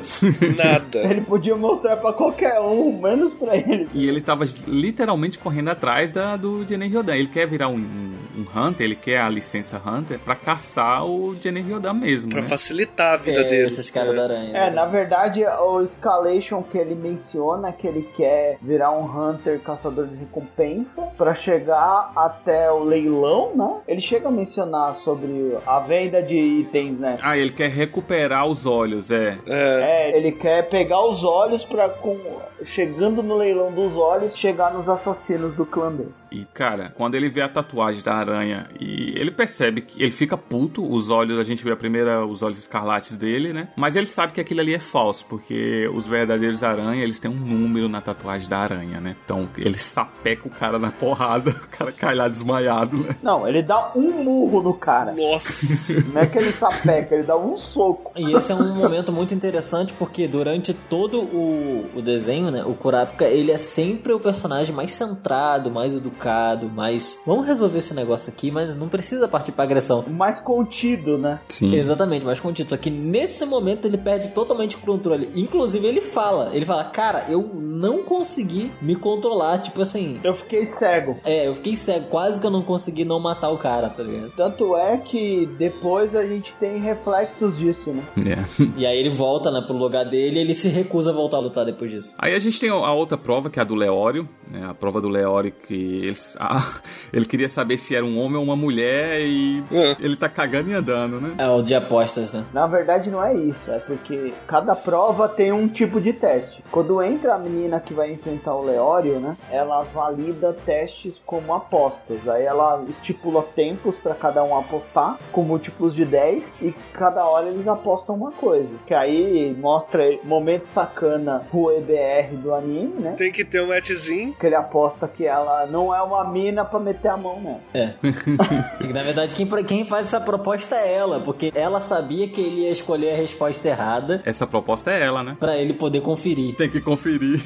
Nada. Ele podia mostrar pra qualquer um, menos pra ele. E ele tava literalmente correndo atrás da, do Jenei Ryodan. Ele quer virar um, um, um Hunter, ele quer a licença Hunter pra caçar o Jenei Ryodan mesmo, Pra né? facilitar a vida É, dele. esses caras da aranha. É, na verdade, o Escalation que ele menciona é que ele quer virar um Hunter caçador de recompensa pra chegar até o leilão, né? Ele chega a mencionar sobre a venda de itens, né? Ah, ele quer recuperar os olhos, é. É. É, ele quer pegar os olhos pra, com, chegando no leilão dos olhos, chegar nos assassinos do clã dele. E, cara, quando ele vê a tatuagem da aranha e ele percebe que ele fica puto, os olhos, a gente vê a primeira, os olhos escarlates dele, né? Mas ele sabe que aquilo ali é falso, porque os verdadeiros aranha, eles têm um número na tatuagem da aranha, né? Então, ele sapeca o cara na porrada, [laughs] o cara cai lá desmaiado, né? Não, ele dá um murro no cara. Nossa. Não é que ele sapeca, ele dá um soco. E esse é um momento muito interessante porque durante todo o, o desenho, né, o Kurapika, ele é sempre o personagem mais centrado, mais educado, mais... Vamos resolver esse negócio aqui, mas não precisa partir pra agressão. Mais contido, né? Sim. Exatamente, mais contido. Só que nesse momento ele perde totalmente o controle. Inclusive ele fala, ele fala, cara, eu não consegui me controlar, tipo assim... Eu fiquei cego. É, eu fiquei cego, quase que eu não consegui não matar o cara, tá ligado? Tanto é que depois a gente tem reflexos disso, né? É. E aí ele volta, né, pro lugar dele e ele se recusa a voltar a lutar depois disso. Aí a gente tem a outra prova, que é a do Leório, né? A prova do Leório que eles, [laughs] ah, ele queria saber se era um homem ou uma mulher e É. ele tá cagando e andando, né? É o de apostas, né? Na verdade não é isso, é porque cada prova tem um tipo de teste. Quando entra a menina que vai enfrentar o Leório, né? Ela valida testes como apostas. Aí ela estipula tempos pra cada um apostar, com múltiplos de 10, e cada hora eles apostam uma coisa. Que aí mostra momento sacana pro EBR do anime, né? Tem que ter um matchzinho. Que ele aposta que ela não é uma mina pra meter a mão nela. É. [laughs] [laughs] E, na verdade, quem, quem faz essa proposta é ela, porque ela sabia que ele ia escolher a resposta errada Essa proposta é ela, né? pra ele poder conferir. Tem que conferir.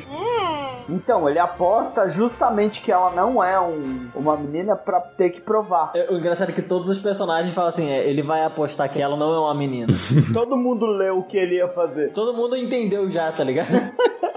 Então, ele aposta justamente que ela não é um- uma menina pra ter que provar. É, O engraçado é que todos os personagens falam assim: é, ele vai apostar que ela não é uma menina. [laughs] Todo mundo leu o que ele ia fazer. Todo mundo entendeu já, tá ligado? [laughs]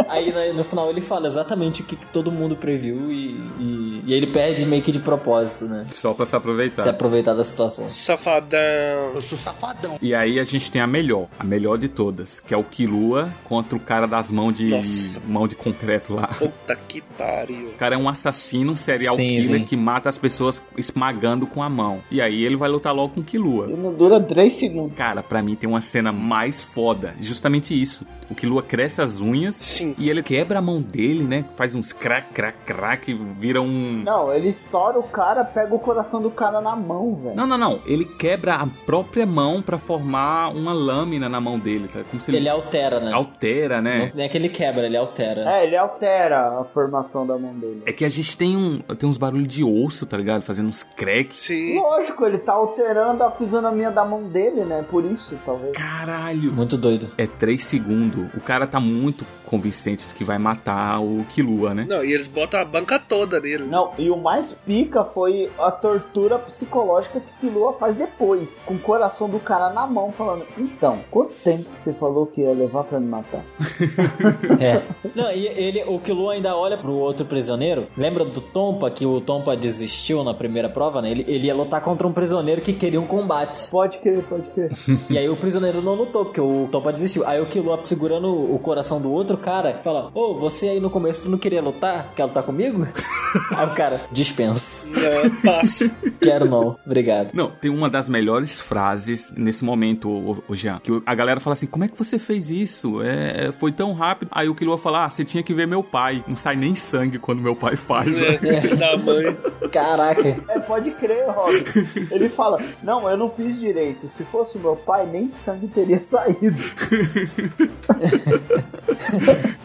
Aí né, no final ele fala exatamente o que, que todo mundo previu e, e, e ele perde meio que de propósito, né? Só pra se aproveitar. Se aproveitar da situação. Safadão. Eu sou safadão. E aí a gente tem a melhor, a melhor de todas, que é o Kilua contra o cara das mãos de Nossa. mão de concreto lá. Puta que pariu. O cara é um assassino, um serial Sim, killer sim. que mata as pessoas esmagando com a mão. E aí ele vai lutar logo com o Kilua. E não dura 3 segundos. Cara, pra mim tem uma cena mais foda. Justamente isso. O Kilua cresce as unhas Sim. E ele quebra a mão dele, né? Faz uns crack, crack, crack, vira um. Não, ele estoura o cara, pega o coração do cara na mão, velho. Não, não, não. Ele quebra a própria mão pra formar uma lâmina na mão dele, tá? Como se ele, Ele altera, né? altera, né? Não é que ele quebra, ele altera. É, ele altera a formação da mão dele. É que a gente tem um tem uns barulhos de osso, tá ligado? Fazendo uns cracks. Sim. Lógico, ele tá alterando a fisionomia da mão dele, né? Por isso, talvez. Caralho. Muito doido. É 3 segundos. O cara tá muito convincente de que vai matar o Kilua, né? Não, e eles botam a banca toda nele. Não, e o mais pica foi a tortura psicológica que Kilua faz depois, com o coração do cara na mão, falando: Então, quanto tempo que você falou que ia levar pra me matar? [laughs] É. Não, e ele, o Kilo ainda olha pro outro prisioneiro. Lembra do Tompa, que o Tompa desistiu na primeira prova, né? Ele, ele ia lutar contra um prisioneiro que queria um combate. Pode crer, pode crer. [laughs] E aí o prisioneiro não lutou, porque o Tompa desistiu. Aí o Kilo segurando o coração do outro cara, fala: Ô, você aí no começo tu não queria lutar? Quer lutar comigo? [laughs] aí o cara, dispenso. Não, passo. [laughs] Quero não, obrigado. Não, tem uma das melhores frases nesse momento, o, o Jean, que a galera fala assim: como é que você fez isso? É, foi tão rápido. Aí o Killua fala: ah, você tinha que ver meu pai. Não sai nem sangue quando meu pai faz. né? É, filho da mãe. Caraca. É, pode crer, Robin. Ele fala: Não, eu não fiz direito. Se fosse meu pai, nem sangue teria saído.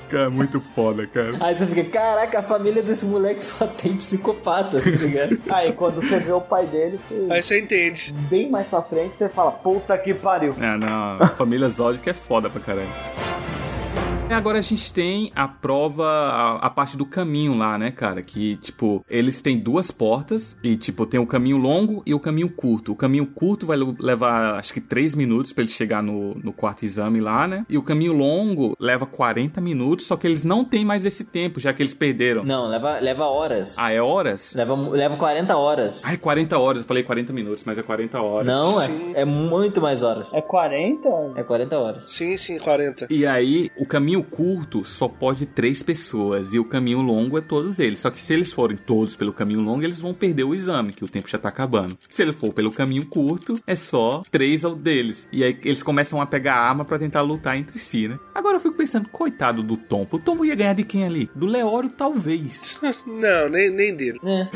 Cara, muito foda, cara. Aí você fica, caraca, a família desse moleque só tem psicopata, tá ligado? Aí quando você vê o pai dele, você... Aí você entende. bem mais pra frente, você fala: Puta que pariu. É, não, a família Zodic é foda pra caralho. E Agora a gente tem a prova, a, a parte do caminho lá, né, cara? Que, tipo, eles têm duas portas e, tipo, tem o caminho longo e o caminho curto. O caminho curto vai le- levar, acho que, três minutos pra ele chegar no, no quarto exame lá, né? E o caminho longo leva 40 minutos, só que eles não têm mais esse tempo, já que eles perderam. Não, leva, leva horas. Ah, é horas? Leva, leva 40 horas. Ai, 40 horas. Eu falei 40 minutos, mas é 40 horas. Não, é, é muito mais horas. É 40? É 40 horas. Sim, sim, 40. E aí, o caminho curto só pode três pessoas e o caminho longo é todos eles. Só que se eles forem todos pelo caminho longo, eles vão perder o exame, que o tempo já tá acabando. Se ele for pelo caminho curto, é só três ao deles. E aí eles começam a pegar a arma pra tentar lutar entre si, né? Agora eu fico pensando, coitado do Tompo. O Tompo ia ganhar de quem ali? Do Leório, talvez. [laughs] Não, nem, nem dele. É.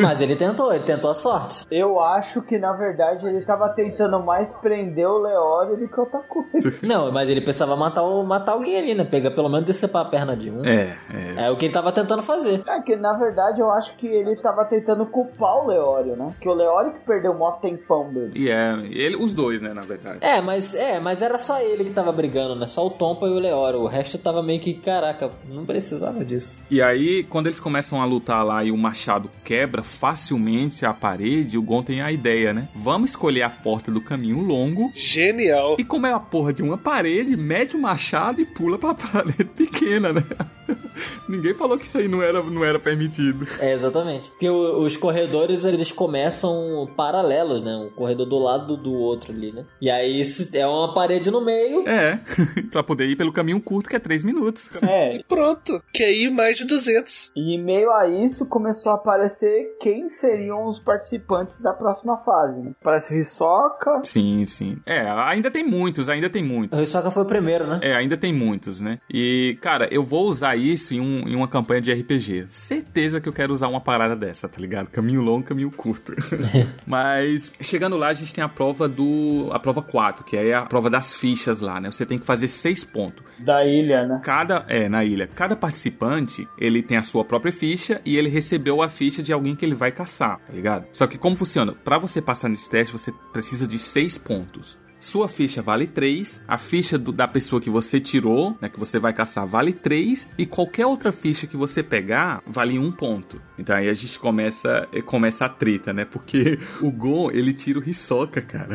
Mas ele tentou, ele tentou a sorte. Eu acho que na verdade ele tava tentando mais prender o Leório do que outra coisa. Não, mas ele pensava matar, o- matar alguém ali, né? Pegar pelo menos decepar a perna de um. É, é. É o que ele tava tentando fazer. É que na verdade eu acho que ele tava tentando culpar o Leório, né? Que o Leório que perdeu o maior tempão dele. E é, ele, os dois, né, na verdade. É, mas é, mas era só ele que tava brigando, né? Só o Tompa e o Leório. O resto tava meio que, caraca, não precisava disso. E aí, quando eles começam a lutar lá e o machado quebra facilmente a parede, o Gon tem a ideia, né? Vamos escolher a porta do caminho longo. Genial. E como é a porra de uma parede, mete o machado e pula pra parede pequena, né? [laughs] Ninguém falou que isso aí não era, não era permitido. É, exatamente. Porque o- os corredores, eles começam paralelos, né? Um corredor do lado do outro ali, né? E aí é uma parede no meio. É, [laughs] pra poder ir pelo caminho curto, que é 3 minutos. É, E pronto. Que aí mais de 200. e em meio a isso começou a aparecer quem seriam os participantes da próxima fase, né? Parece o Hisoka. Sim, sim. É, ainda tem muitos, ainda tem O muitos. Hisoka foi o primeiro, né? É, ainda tem muitos, né? E, cara, eu vou usar isso em, um- em uma campanha de RPG. Certeza que eu quero usar uma parada dessa, tá ligado? Caminho longo, caminho curto. [laughs] Mas, chegando lá, a gente tem a prova do. A prova 4, que é a prova das fichas lá, né? Você tem que fazer seis pontos. Da ilha, né? Cada. É, na ilha. Cada participante, ele tem a sua própria ficha e ele recebeu a ficha de alguém que ele vai caçar, tá ligado? Só que como funciona? Pra você passar nesse teste, você precisa de seis pontos. Sua ficha vale 3, a ficha do- da pessoa que você tirou, né, que você vai caçar, vale 3, e qualquer outra ficha que você pegar vale 1 ponto. Então aí a gente começa, eh, começa a treta, né? Porque [laughs] o Gon, ele tira o Hisoka, cara.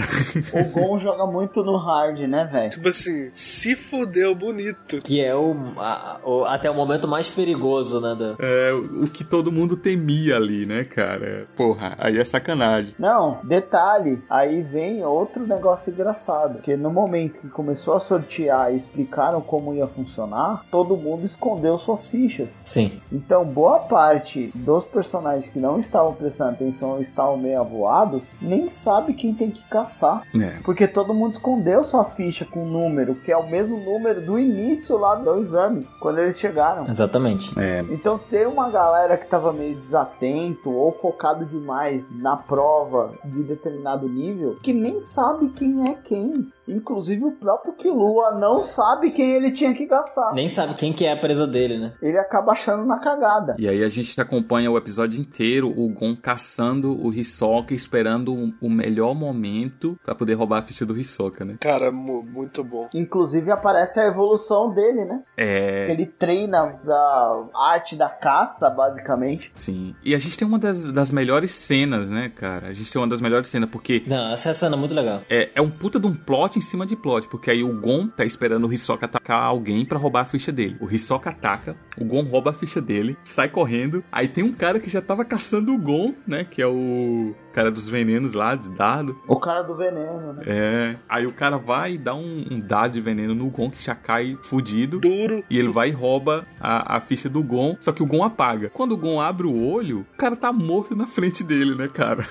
O Gon joga muito no hard, né, velho? Tipo assim, se fudeu bonito. Que é o, a- o- até o momento mais perigoso, né? do- É, o o que todo mundo temia ali, né, cara? Porra, aí é sacanagem. Não, detalhe, aí vem outro negócio engraçado. Engraçado, porque no momento que começou a sortear e explicaram como ia funcionar, todo mundo escondeu suas fichas. Sim. Então, boa parte dos personagens que não estavam prestando atenção ou estavam meio avoados, nem sabe quem tem que caçar. É. Porque todo mundo escondeu sua ficha com o número, que é o mesmo número do início lá do exame, quando eles chegaram. Exatamente. É. Então tem uma galera que tava meio desatento ou focado demais na prova de determinado nível que nem sabe quem é quem. Inclusive o próprio Killua não sabe quem ele tinha que caçar. Nem sabe quem que é a presa dele, né? Ele acaba achando na cagada. E aí a gente acompanha o episódio inteiro, o Gon caçando o Hisoka, esperando o- melhor momento pra poder roubar a ficha do Hisoka, né? Cara, mu- muito bom. Inclusive aparece a evolução dele, né? É. Ele treina a arte da caça, basicamente. Sim. E a gente tem uma das, das melhores cenas, né, cara? A gente tem uma das melhores cenas, porque Não, essa é cena muito legal. é, é um puta de um plot em cima de plot, porque aí o Gon tá esperando o Hisoka atacar alguém pra roubar a ficha dele. O Hisoka ataca, o Gon rouba a ficha dele, sai correndo. Aí tem um cara que já tava caçando o Gon, né? Que é o cara dos venenos lá, de dado. O cara do veneno, né? É. Aí o cara vai e dá um, um dado de veneno no Gon que já cai fudido. Duro. E ele vai e rouba a, a ficha do Gon. Só que o Gon apaga. Quando o Gon abre o olho, o cara tá morto na frente dele, né, cara?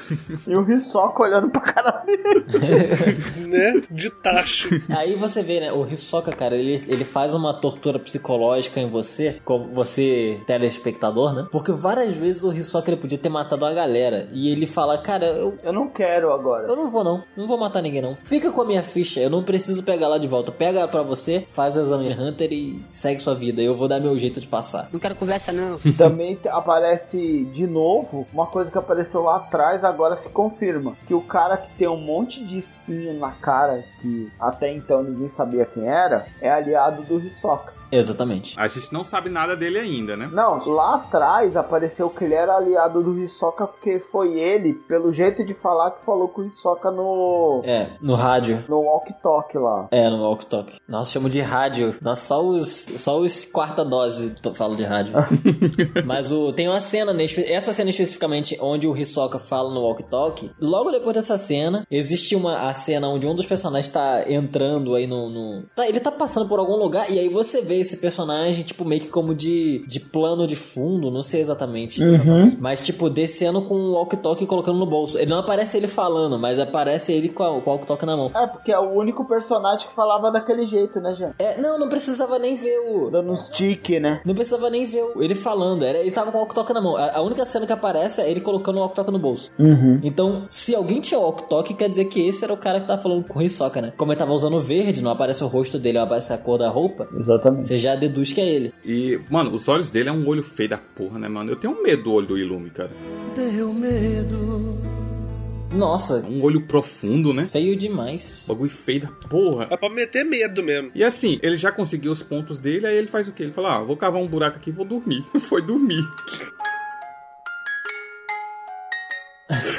E o Hisoka olhando pra cara dele. [laughs] né? De tacho. [laughs] Aí você vê, né? O Hisoka, cara, ele, ele faz uma tortura psicológica em você, como você, telespectador, né? Porque várias vezes o Hisoka ele podia ter matado uma galera. E ele fala, cara, eu, Eu não quero agora. eu não vou não, não vou matar ninguém não. Fica com a minha ficha, eu não preciso pegar lá de volta. Pega ela pra você, faz o exame Hunter e segue sua vida. Eu vou dar meu jeito de passar. Não quero conversa, não. [laughs] Também aparece de novo uma coisa que apareceu lá atrás, agora se confirma. Que o cara que tem um monte de espinho na cara, que até então ninguém sabia quem era, é aliado do Hisoka. Exatamente. A gente não sabe nada dele ainda, né? Não, lá atrás apareceu que ele era aliado do Hisoka porque foi ele, pelo jeito de falar, que falou com o Hisoka no. É, no rádio. No walk talk lá. É, no walk talk. Nossa, chamo de rádio. Nossa, só os, só os quarta dose falo de rádio. [laughs] Mas o, tem uma cena, né, espe- essa cena especificamente, onde o Hisoka fala no walk talk. Logo depois dessa cena, existe uma a cena onde um dos personagens tá entrando aí no. no- tá, ele tá passando por algum lugar e aí você vê esse personagem, tipo, meio que como de, de plano de fundo, não sei exatamente. Mas, tipo, descendo com o walk talk e colocando no bolso. Ele não aparece ele falando, mas aparece ele com, a, com o walk talk na mão. É, porque é o único personagem que falava daquele jeito, né, Jean? É, não, não precisava nem ver o. Dando uns tique, né? Não precisava nem ver o- ele falando. Era, ele tava com o walk-talk na mão. A, a única cena que aparece é ele colocando o walk-talk no bolso. Então, se alguém tinha walk-talk, quer dizer que esse era o cara que tava falando com o Hisoka, né? Como ele tava usando verde, não aparece o rosto dele, não aparece a cor da roupa. Exatamente. Você já deduz que é ele. E, mano, os olhos dele é um olho feio da porra, né, mano? Eu tenho medo do olho do Ilume, cara. Deu medo. Nossa, Um olho profundo, né? feio demais. Bagulho feio da porra. É pra meter medo mesmo. E assim, ele já conseguiu os pontos dele, aí ele faz o quê? Ele fala, ah, vou cavar um buraco aqui e vou dormir. [laughs] Foi dormir.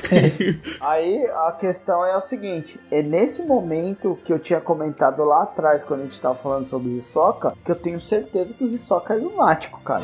[laughs] Aí a questão é o seguinte: é nesse momento que eu tinha comentado lá atrás, quando a gente tava falando sobre o Hisoka, que eu tenho certeza que o Hisoka é lunático, cara.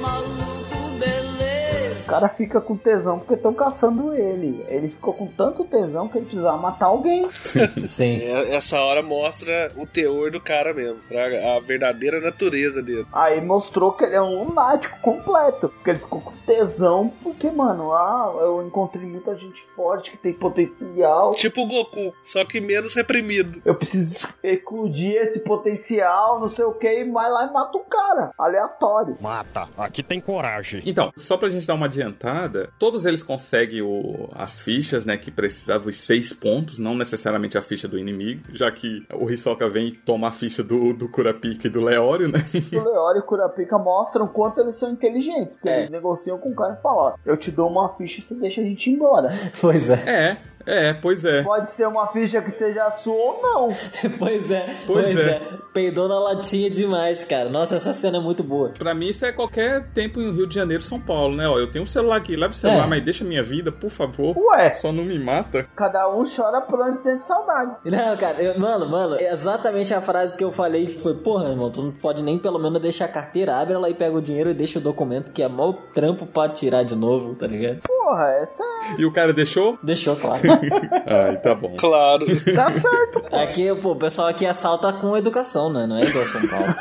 O cara fica com tesão porque estão caçando ele. Ele ficou com tanto tesão que ele precisava matar alguém. [laughs] Sim. É, essa hora mostra o teor do cara mesmo, pra- a verdadeira natureza dele. Aí mostrou que ele é um lunático completo. Porque ele ficou com tesão. Porque, mano, ah, eu encontrei muita gente forte que tem potencial. Tipo o Goku, só que menos reprimido. Eu preciso ecludir esse potencial, não sei o que, e vai lá e mata o cara. Aleatório. Mata, aqui tem coragem. Então, só pra gente dar uma adiantada, todos eles conseguem o- as fichas, né, que precisavam os seis pontos, não necessariamente a ficha do inimigo, já que o Hisoka vem e toma a ficha do, do Kurapika e do Leório, né? O Leório e o Kurapika mostram o quanto eles são inteligentes. Porque É. eles negociam com o cara e falam: ó, eu te dou uma ficha e você deixa a gente ir embora. [laughs] Pois é. É, é, pois é. Pode ser uma ficha que seja sua ou não. [laughs] Pois é. Pois é. Peidou na latinha demais, cara. Nossa, essa cena é muito boa. Pra mim, isso é qualquer tempo em Rio de Janeiro, São Paulo, né? Ó, eu tenho um celular aqui, leva o celular, É. mas deixa minha vida, por favor. Ué, Só não me mata. cada um chora por onde sente saudade. Não, cara, eu- mano, mano, é exatamente a frase que eu falei que foi, porra, irmão, tu não pode nem pelo menos deixar a carteira, abre ela e pega o dinheiro e deixa o documento, que é mó trampo pra tirar de novo, tá ligado? Porra, essa é. E o cara deixou? Deixou, claro. [laughs] [laughs] Ai, tá bom. Claro. Tá certo. Aqui, pô, o pessoal aqui assalta com educação, né? Não é igual São Paulo.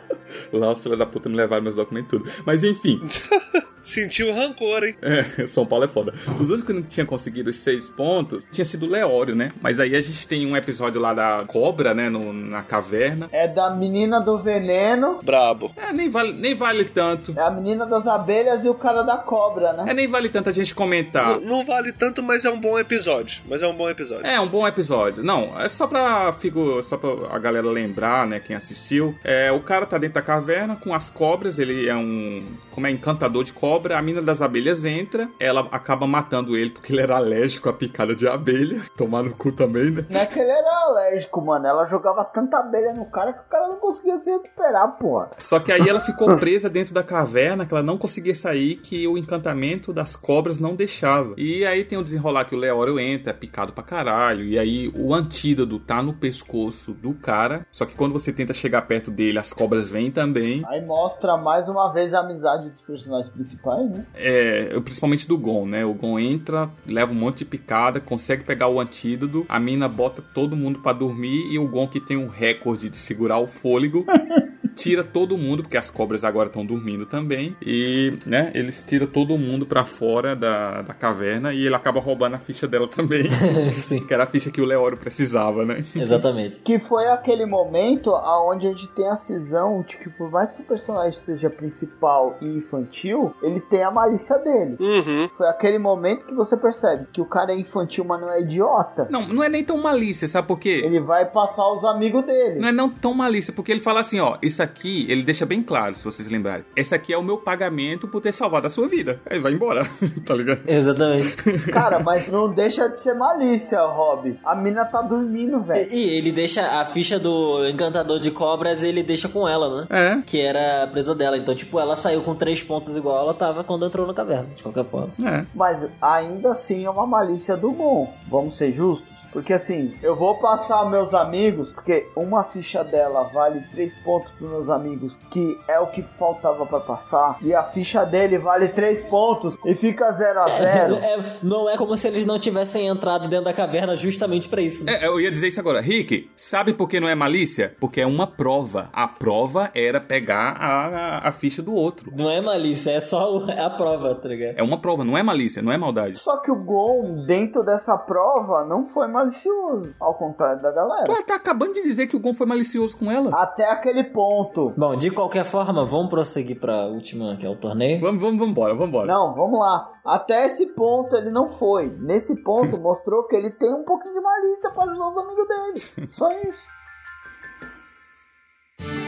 [laughs] Lá os filhos da puta me levaram meus documentos tudo. Mas enfim, [laughs] Sentiu rancor, hein? é, [laughs] São Paulo é foda. Os únicos que não tinham conseguido os seis pontos tinha sido o Leório, né? Mas aí a gente tem um episódio lá da cobra, né? No- na caverna. É da menina do veneno, Brabo. É, nem vale, nem vale tanto. é a menina das abelhas e o cara da cobra, né? É, nem vale tanto a gente comentar. Não, não vale tanto, mas é um bom episódio. Mas é um bom episódio. É, um bom episódio. Não, é só pra, figu- só pra a galera lembrar, né, quem assistiu. É, o cara tá dentro da caverna com as cobras, ele é um, como é, encantador de cobra. A mina das abelhas entra, ela acaba matando ele porque ele era alérgico à picada de abelha. [laughs] Tomar no cu também, né? Não é que ele era alérgico, mano. Ela jogava tanta abelha no cara que o cara não conseguia se recuperar, porra. Só que aí ela ficou presa dentro da caverna, que ela não conseguia sair, que o encantamento das cobras não deixava. E aí tem o desenrolar que o Leório entra, é picado pra caralho. E aí o antídoto tá no pescoço do cara. Só que quando você tenta chegar perto dele, as cobras vêm também. Aí mostra mais uma vez a amizade dos personagens principais, né? É, principalmente do Gon, né? O Gon entra, leva um monte de picada, consegue pegar o antídoto, a mina bota todo mundo pra dormir e o Gon que tem um recorde de segurar o fôlego. [laughs] Tira todo mundo, porque as cobras agora estão dormindo também. E, né, eles tiram todo mundo pra fora da, da caverna e ele acaba roubando a ficha dela também. [laughs] Sim, que era a ficha que o Leório precisava, né? exatamente. Que foi aquele momento aonde a gente tem a cisão de que por mais que o personagem seja principal e infantil, ele tem a malícia dele. Uhum. Foi aquele momento que você percebe que o cara é infantil, mas não é idiota. Não, não é nem tão malícia, sabe por quê? Ele vai passar os amigos dele. Não é não tão malícia, porque ele fala assim, ó, isso aqui, ele deixa bem claro, se vocês lembrarem. Esse aqui é o meu pagamento por ter salvado a sua vida. Aí vai embora, [laughs] tá ligado? Exatamente. [laughs] Cara, mas não deixa de ser malícia, Rob. A mina tá dormindo, velho. E ele deixa a ficha do encantador de cobras, ele deixa com ela, né? É, Que era a presa dela. Então, tipo, ela saiu com três pontos igual ela tava quando entrou na caverna, de qualquer forma. é. Mas ainda assim é uma malícia do bom. Vamos ser justos? Porque assim, eu vou passar meus amigos, porque uma ficha dela vale 3 pontos pros meus amigos, que é o que faltava pra passar, e a ficha dele vale 3 pontos e fica 0 a 0 É, não é como se eles não tivessem entrado dentro da caverna justamente pra isso. né? É, eu ia dizer isso agora. Rick, sabe por que não é malícia? Porque é uma prova. A prova era pegar a, a, a ficha do outro. Não é malícia, é só o- é a prova, tá ligado? É uma prova, não é malícia, não é maldade. Só que o Gon, dentro dessa prova, não foi malicioso, ao contrário da galera. Tu tá acabando de dizer que o Gon foi malicioso com ela. Até aquele ponto. Bom, de qualquer forma, vamos prosseguir pra última, que é o torneio. Vamos, vamos, vamos embora, vamos embora. Não, vamos lá. Até esse ponto ele não foi. Nesse ponto [laughs] mostrou que ele tem um pouquinho de malícia para ajudar os amigos dele. Só isso.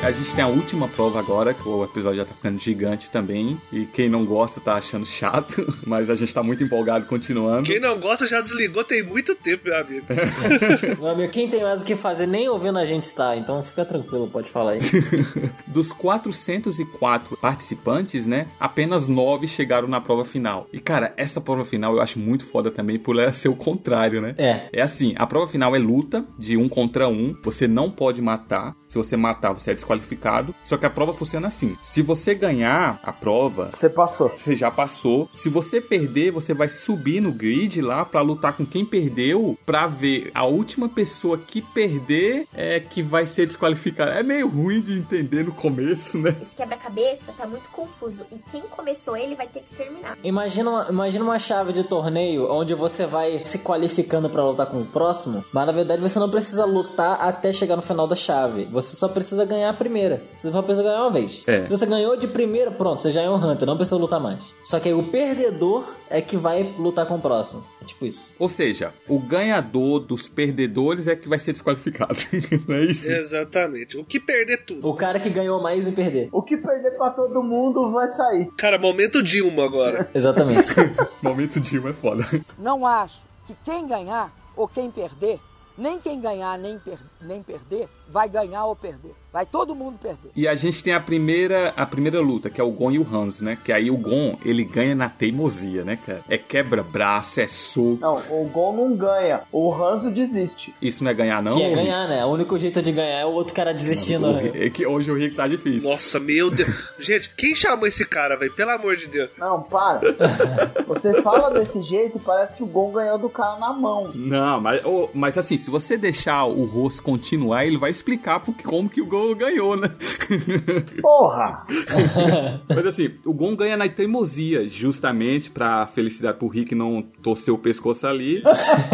A gente tem a última prova agora, que o episódio já tá ficando gigante também. E quem não gosta tá achando chato, [laughs] mas a gente tá muito empolgado continuando. Quem não gosta já desligou tem muito tempo, meu amigo. [laughs] Meu amigo, quem tem mais o que fazer, nem ouvindo a gente está, então fica tranquilo, pode falar aí. [laughs] Dos 404 participantes, né? Apenas 9 chegaram na prova final. E, cara, essa prova final eu acho muito foda também por ela ser o contrário, né? É. É assim, a prova final é luta de um contra um. Você não pode matar. Se você matar, você é desqualificado. Só que a prova funciona assim: se você ganhar a prova, Você passou. você já passou. Se você perder, você vai subir no grid lá pra lutar com quem perdeu, pra ver a última pessoa que perder é que vai ser desqualificada. É meio ruim de entender no começo, né? Esse quebra-cabeça tá muito confuso. E quem começou ele vai ter que terminar. Imagina uma, imagina uma chave de torneio onde você vai se qualificando pra lutar com o próximo, mas na verdade você não precisa lutar até chegar no final da chave. Você só precisa ganhar a primeira. Você só precisa ganhar uma vez. É. Se você ganhou de primeira, pronto, você já é um Hunter, não precisa lutar mais. Só que aí o perdedor é que vai lutar com o próximo. É tipo isso. Ou seja, o ganhador dos perdedores é que vai ser desqualificado. [laughs] Não é isso? Exatamente. O que perder tudo. O cara que ganhou mais em perder. O que perder pra todo mundo vai sair. Cara, momento Dilma agora. [laughs] Exatamente. [laughs] Momento Dilma é foda. Não acho que quem ganhar ou quem perder, nem quem ganhar nem, per nem perder, vai ganhar ou perder. Vai todo mundo perder. E a gente tem a primeira, a primeira luta, que é o Gon e o Hanzo, né? Que aí o Gon, ele ganha na teimosia, né, cara? É quebra-braço, é soco. Não, o Gon não ganha. O Hanzo desiste. Isso não é ganhar, não? Que é ganhar, né? O único jeito de ganhar é o outro cara desistindo. O né? É que hoje o Rick tá difícil. Nossa, meu Deus. [laughs] Gente, quem chamou esse cara, velho? Pelo amor de Deus. Não, para. [laughs] Você fala desse jeito e parece que o Gon ganhou do cara na mão. Não, mas, ô, mas assim, se você deixar o rosto continuar, ele vai explicar porque, como que o Gon ganhou, né? [laughs] Porra! mas assim, o Gon ganha na teimosia, justamente pra felicidade pro Rick não torcer o pescoço ali. [laughs]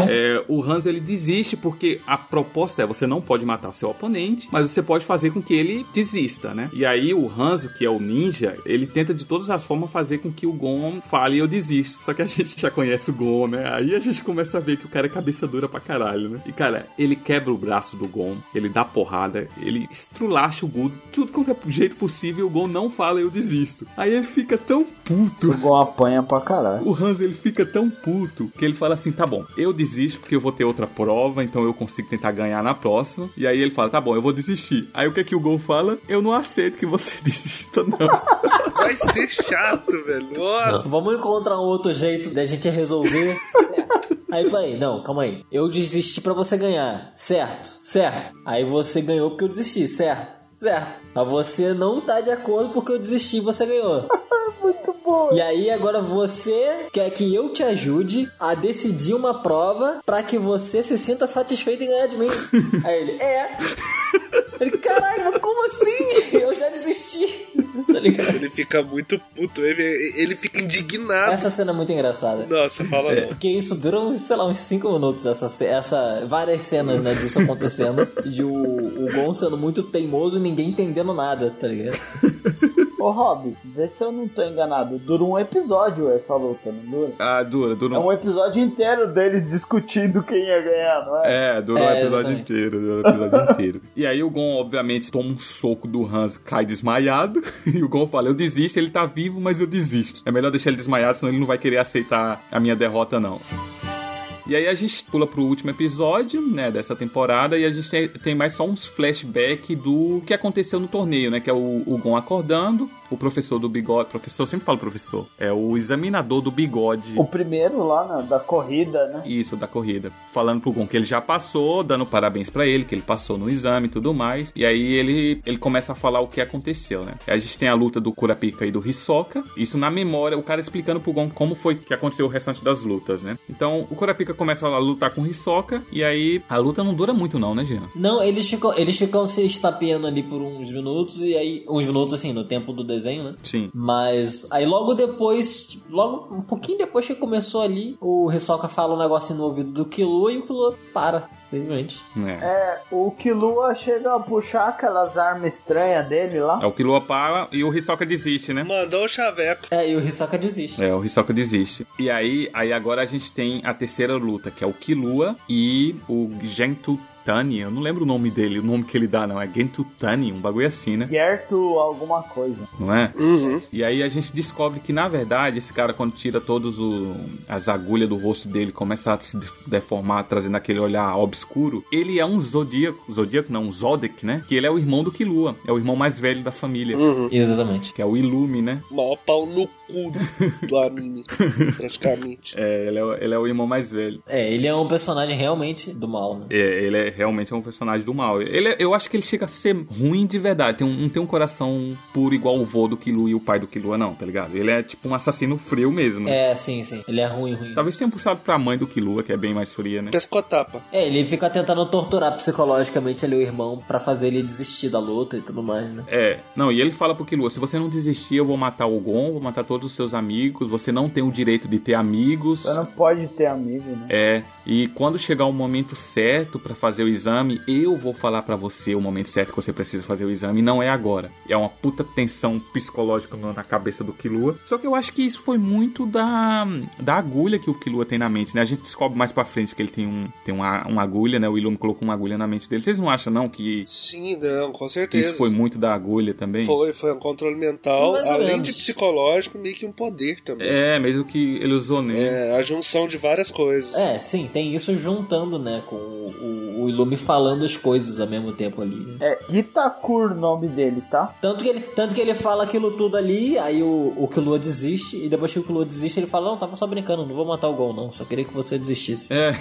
É, o Hans ele desiste porque a proposta é você não pode matar seu oponente, mas você pode fazer com que ele desista, né? E aí o Hanzo, que é o ninja, ele tenta de todas as formas fazer com que o Gon fale eu desisto. Só que a [laughs] gente já conhece o Gon, né? Aí a gente começa a ver que o cara é cabeça dura pra caralho, né? E cara, ele quebra o braço do Gon, ele dá porrada, ele estrulacha o Gon, tudo quanto é jeito possível, o Gon não fala eu desisto. Aí ele fica tão puto. O Gon apanha pra caralho. O Hans ele fica tão puto que ele fala assim: tá bom, eu desisto porque eu vou ter outra prova, então eu consigo tentar ganhar na próxima. E aí ele fala: tá bom, eu vou desistir. Aí o que é que o Gon fala? Eu não aceito que você [laughs] desista, não. Vai ser chato, velho. Nossa. Vamos encontrar um outro jeito da gente resolver. Aí, peraí, não, calma aí. Eu desisti pra você ganhar, certo? Certo. Aí você ganhou porque eu desisti, certo? Certo. Mas você não tá de acordo porque eu desisti e você ganhou. [laughs] Muito bom. E aí agora você quer que eu te ajude a decidir uma prova pra que você se sinta satisfeito em ganhar de mim. [laughs] Aí ele, é. Ele, caralho, como assim? Eu já desisti. [laughs] Tá ligado? Ele fica muito puto, ele, ele fica indignado. Essa cena é muito engraçada. Nossa, fala não. Porque isso dura, uns, sei lá, uns 5 minutos, essa, essa, várias cenas, né, disso acontecendo. De o, o Gon sendo muito teimoso e ninguém entendendo nada, tá ligado? [laughs] Ô, Rob, vê se eu não tô enganado. Dura um episódio essa luta, não dura? Ah, dura, dura. É um episódio inteiro deles discutindo quem ia ganhar, não é? É, durou o É, episódio exatamente. inteiro, durou o episódio [laughs] inteiro. E aí o Gon, obviamente, toma um soco do Hans, cai desmaiado. [laughs] E o Gon fala, eu desisto, ele tá vivo, mas eu desisto. É melhor deixar ele desmaiado, senão ele não vai querer aceitar a minha derrota, não. E aí a gente pula pro último episódio, né, dessa temporada, e a gente tem, mais só uns flashback do que aconteceu no torneio, né, que é o, o Gon acordando, o professor do bigode, professor, eu sempre falo professor, é o examinador do bigode. O primeiro lá na, da corrida, né? Isso, da corrida. Falando pro Gon que ele já passou, dando parabéns pra ele, que ele passou no exame e tudo mais. E aí ele, ele começa a falar o que aconteceu, né? Aí a gente tem a luta do Kurapika e do Hisoka. Isso na memória, o cara explicando pro Gon como foi que aconteceu o restante das lutas, né? Então o Kurapika começa a lutar com o Hisoka. E aí a luta não dura muito, não, né, Jean? Não, eles ficam, eles ficam se estapeando ali por uns minutos e aí. Uns minutos assim, no tempo do desenho, né? Sim. Mas aí logo depois, logo um pouquinho depois que começou ali, o Hisoka fala um negócio no ouvido do Killua e o Killua para, simplesmente. É. É, o Killua chega a puxar aquelas armas estranhas dele lá. É o Killua para e o Hisoka desiste, né? Mandou o chaveco. É, e o Hisoka desiste. É, o Hisoka desiste. E aí, aí agora a gente tem a terceira luta, que é o Killua e o Gentutani. Eu não lembro o nome dele, o nome que ele dá, não. É Gentutani, um bagulho assim, né? Gerto alguma coisa. Não é? Uhum. E aí a gente descobre que, na verdade, esse cara, quando tira todos o- as agulhas do rosto dele, começa a se de- deformar, trazendo aquele olhar obscuro, ele é um zodíaco. Zodíaco não, um Zodek, né? Que ele é o irmão do Killua. É o irmão mais velho da família. Uhum. Exatamente. Que é o Ilume, né? Maior pau no cu do anime, [laughs] praticamente. É, ele é, o- ele é o irmão mais velho. É, ele é um personagem realmente do mal, né? É, ele é realmente um personagem do mal. Ele, é- eu acho que ele chega a ser ruim de verdade. Tem um, não tem um coração puro igual o vô do Killua e o pai do Killua, não, tá ligado? Ele é tipo um assassino frio mesmo. É, sim, sim. Ele é ruim, ruim. Talvez tenha puxado pra mãe do Killua, que é bem mais fria, né? Pescotapa. É, ele fica tentando torturar psicologicamente ali o irmão pra fazer ele desistir da luta e tudo mais, né? É, não, e ele fala pro Killua, se você não desistir, eu vou matar o Gon, vou matar todos os seus amigos, você não tem o direito de ter amigos. Você não pode ter amigo, né? É, e quando chegar o momento certo pra fazer o exame, eu vou falar pra você o momento certo que você precisa fazer o exame, e não é agora. É uma puta tensão psicológica na cabeça do Killua. Só que eu acho que isso foi muito da, da agulha que o Killua tem na mente, né? A gente descobre mais pra frente que ele tem, um, tem uma, uma agulha, né? O Illumin colocou uma agulha na mente dele. Vocês não acham, não, que Sim, não, com certeza. isso foi muito da agulha também? Foi, foi um controle mental, além de psicológico, meio que um poder também. É, mesmo que ele usou nele. É, a junção de várias coisas. É, sim, tem isso juntando, né, com o, o, o Ilume falando as coisas ao mesmo tempo ali. né? É Itakur o nome dele, tá? Tanto que, ele, tanto que ele fala aquilo tudo ali, aí o, o Killua desiste, e depois que o Killua desiste, ele fala, não, tava só brincando, não vou matar o Gon não, só queria que você desistisse. É.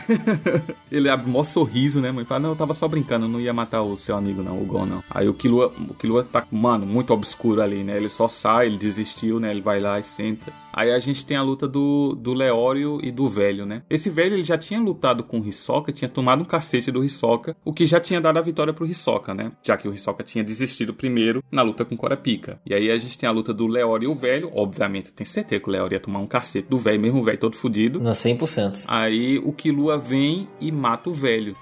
[laughs] ele abre o maior sorriso, né, mãe? Fala, não, eu tava só brincando, eu não ia matar o seu amigo, não, o Gon, não. Aí o Killua, o Killua tá, mano, muito obscuro ali, né? Ele só sai, ele desistiu, né? Ele vai lá e senta. Aí a gente tem a luta do, do Leório e do velho, né? Esse velho ele já tinha lutado com o Hisoka, tinha tomado um cacete do Hisoka, o que já tinha dado a vitória pro Hisoka, né? Já que o Hisoka tinha desistido primeiro na luta com o Korapika. E aí a gente tem a luta do Leório e o velho, obviamente, eu tenho certeza que o Leório ia tomar um cacete do velho, mesmo o velho todo fudido. Na 100%. Aí o Killua vem e mata o velho.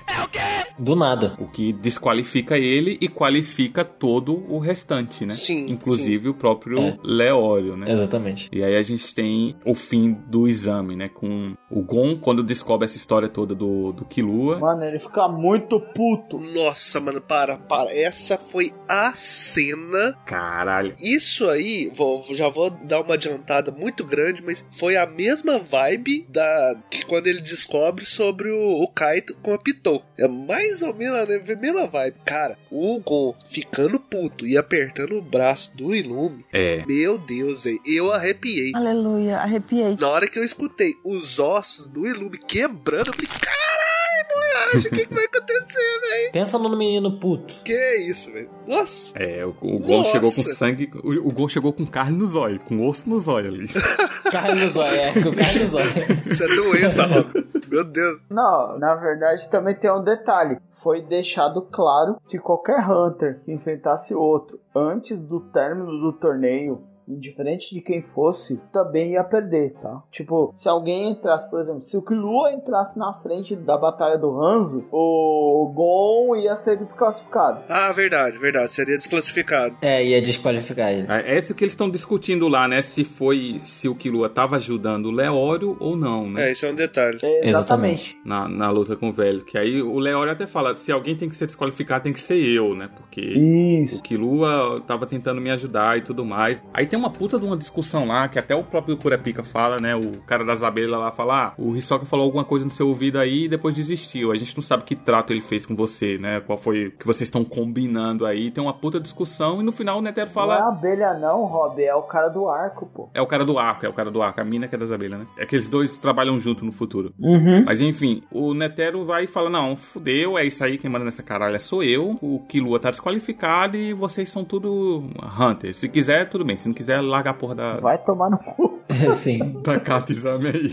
Do nada. O que desqualifica ele e qualifica todo o restante, né? Sim, Inclusive o próprio É. Leório, né? Exatamente. E aí a gente tem o fim do exame, né? Com o Gon, quando descobre essa história toda do, do Killua. Mano, ele fica muito puto. Nossa, mano, para, para. Essa foi a cena. Caralho. Isso aí, vou, já vou dar uma adiantada muito grande, mas foi a mesma vibe da que quando ele descobre sobre o, o Kaito com a Pitou. É mais ou menos a mesma vibe. Cara, o Gon ficando puto e apertando o braço do Ilume. É. Meu Deus, hein? eu arrepiei. Aleluia, arrepiei. Na hora que eu escutei os ossos do Ilume quebrando, eu falei, caralho, moleque, o que, que vai acontecer, velho? Pensa no menino puto. Que isso, velho? Nossa. É, o, o Gon chegou com sangue. O, o Gon chegou com carne no zóio, com osso no zóio ali. [laughs] Carne no zóio, é, com carne no zóio. Isso é doença, Rob. Meu Deus. Não, na verdade também tem um detalhe. Foi deixado claro que qualquer Hunter que enfrentasse outro antes do término do torneio, indiferente de quem fosse, também ia perder, tá? Tipo, se alguém entrasse, por exemplo, se o Killua entrasse na frente da batalha do Hanzo, o Gon ia ser desclassificado. Ah, verdade, verdade. Seria desclassificado. É, ia desqualificar ele. É esse que eles estão discutindo lá, né? Se foi. Se o Killua tava ajudando o Leório ou não, né? É, isso é um detalhe. Exatamente. Na, na luta com o velho. Que aí o Leório até fala: se alguém tem que ser desqualificado, tem que ser eu, né? Porque Isso. o Killua tava tentando me ajudar e tudo mais. Aí tem uma puta de uma discussão lá, que até o próprio Kurapika fala, né? O cara das abelhas lá fala: ah, o Hisoka falou alguma coisa no seu ouvido aí e depois desistiu. A gente não sabe que trato ele fez com você, né? Qual foi o que vocês estão combinando aí. Tem uma puta discussão e no final o Netero Não é fala. abelha não, Rob, é o cara do arco, pô. É o cara do arco, é o cara do arco, a mina que é das abelhas, né? É que eles dois trabalham junto no futuro. Uhum. Mas enfim, o Netero vai e fala: Não, fudeu, é isso aí, quem manda nessa caralho sou eu. O Killua tá desqualificado e vocês são tudo Hunter. Se quiser, tudo bem. Se não quiser, larga a porra da, Vai tomar no cu. Sim. [laughs] da Kata Exame aí.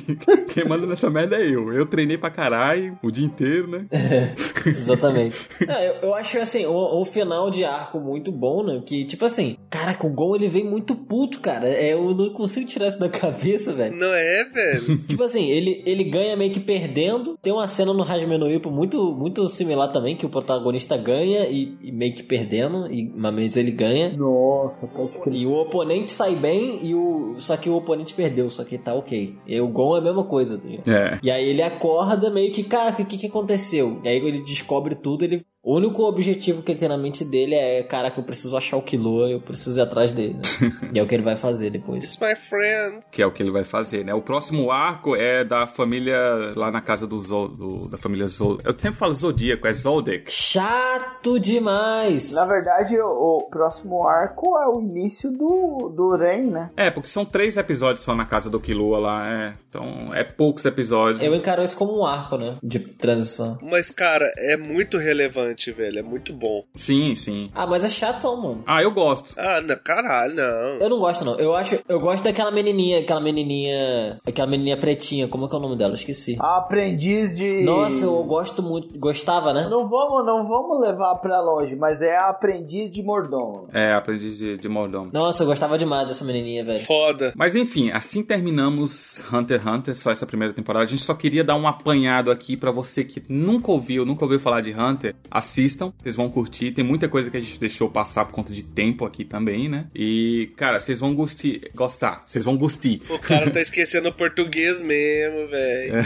Quem manda nessa merda é eu. Eu treinei pra caralho o dia inteiro, né? [laughs] Exatamente. É, eu, eu acho assim, um, um final de arco muito bom, né? Que, tipo assim, caraca, o Gon ele vem muito puto, cara. É, eu não consigo tirar isso da cabeça, velho. Não é, velho? [laughs] Tipo assim, ele, ele ganha meio que perdendo. Tem uma cena no Hajime no Ippo muito, muito similar também, que o protagonista ganha e, e meio que perdendo, e mas ele ganha. Nossa, pode crer. E o oponente sai bem, e o só que o oponente perdeu, só que tá ok. E o Gon é a mesma coisa. Tá ligado? É. E aí ele acorda meio que, cara, o que, que aconteceu? E aí ele descobre tudo, ele. O único objetivo que ele tem na mente dele é, caraca, eu preciso achar o Killua, eu preciso ir atrás dele. né? [laughs] e é o que ele vai fazer depois. It's my friend. Que é o que ele vai fazer, né? O próximo arco é da família lá na casa do, Zo, do da família Zodíaco. Eu sempre falo Zodíaco, é Zodek. Chato demais! Na verdade, o, o próximo arco é o início do, do Ren, né? É, porque são três episódios só na casa do Killua lá, é. Então, é poucos episódios. Eu encaro isso como um arco, né? De transição. Mas, cara, é muito relevante, velho. É muito bom. Sim, sim. Ah, mas é chatão, mano. Ah, eu gosto. Ah, não, caralho, não. Eu não gosto, não. Eu acho. Eu gosto daquela menininha, aquela menininha. Aquela menininha pretinha. Como é que é o nome dela? Eu esqueci. A aprendiz de. Nossa, eu gosto muito. Gostava, né? Não vamos, não vamos levar pra longe, mas é a aprendiz de mordomo. É, aprendiz de, de mordomo. Nossa, eu gostava demais dessa menininha, velho. Foda. Mas enfim, assim terminamos Hunter x Hunter, só essa primeira temporada. A gente só queria dar um apanhado aqui pra você que nunca ouviu, nunca ouviu falar de Hunter. Assistam, vocês vão curtir. Tem muita coisa que a gente deixou passar por conta de tempo aqui também, né? E, cara, vocês vão gostir, gostar. Vocês vão gostar. O cara tá esquecendo o português mesmo, velho. É.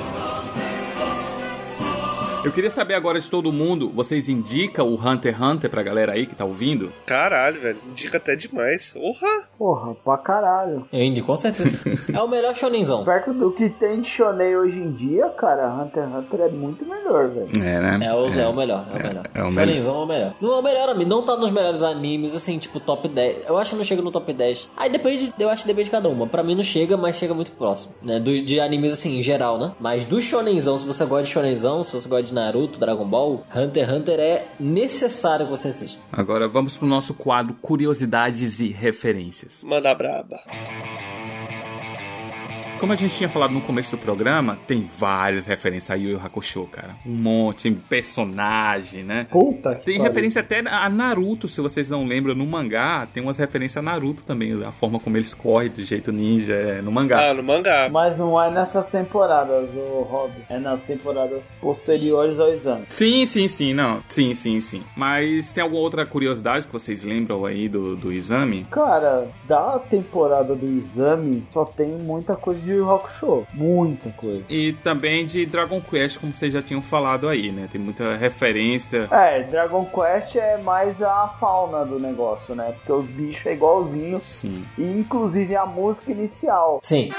[laughs] Eu queria saber agora de todo mundo, vocês indicam o Hunter x Hunter pra galera aí que tá ouvindo? Caralho, velho. Indica até demais. Porra! Porra, pra caralho. Eu indico, com certeza. [laughs] é o melhor shonenzão. Perto do que tem de shonen hoje em dia, cara, Hunter x Hunter é muito melhor, velho. É, né? É o, é. o melhor, é o melhor. É o Shonenzão é o melhor. Não é o melhor, amigo. Não tá nos melhores animes, assim, tipo, top 10. Eu acho que não chega no top 10. Aí depende, eu acho que depende de cada uma. Pra mim não chega, mas chega muito próximo, né? Do, de animes, assim, em geral, né? Mas do shonenzão, se você gosta de shonenzão, se você gosta de Naruto, Dragon Ball, Hunter x Hunter é necessário que você assista. Agora vamos pro nosso quadro Curiosidades e Referências. Manda braba. Como a gente tinha falado no começo do programa, tem várias referências a Yu Yu Hakusho, cara. Um monte, personagem, né? Puta que Tem pariu. referência até a Naruto, se vocês não lembram, no mangá, tem umas referências a Naruto também, a forma como eles correm de jeito ninja é, no mangá. Ah, no mangá. Mas não é nessas temporadas, o Rob. É nas temporadas posteriores ao exame. Sim, sim, sim, não. Sim, sim, sim. Mas tem alguma outra curiosidade que vocês lembram aí do, do exame? Cara, da temporada do exame, só tem muita coisa de Yu Yu Hakusho. Muita coisa. E também de Dragon Quest, como vocês já tinham falado aí, né? Tem muita referência. É, Dragon Quest é mais a fauna do negócio, né? Porque os bichos é igualzinho. Sim. E inclusive a música inicial. Sim.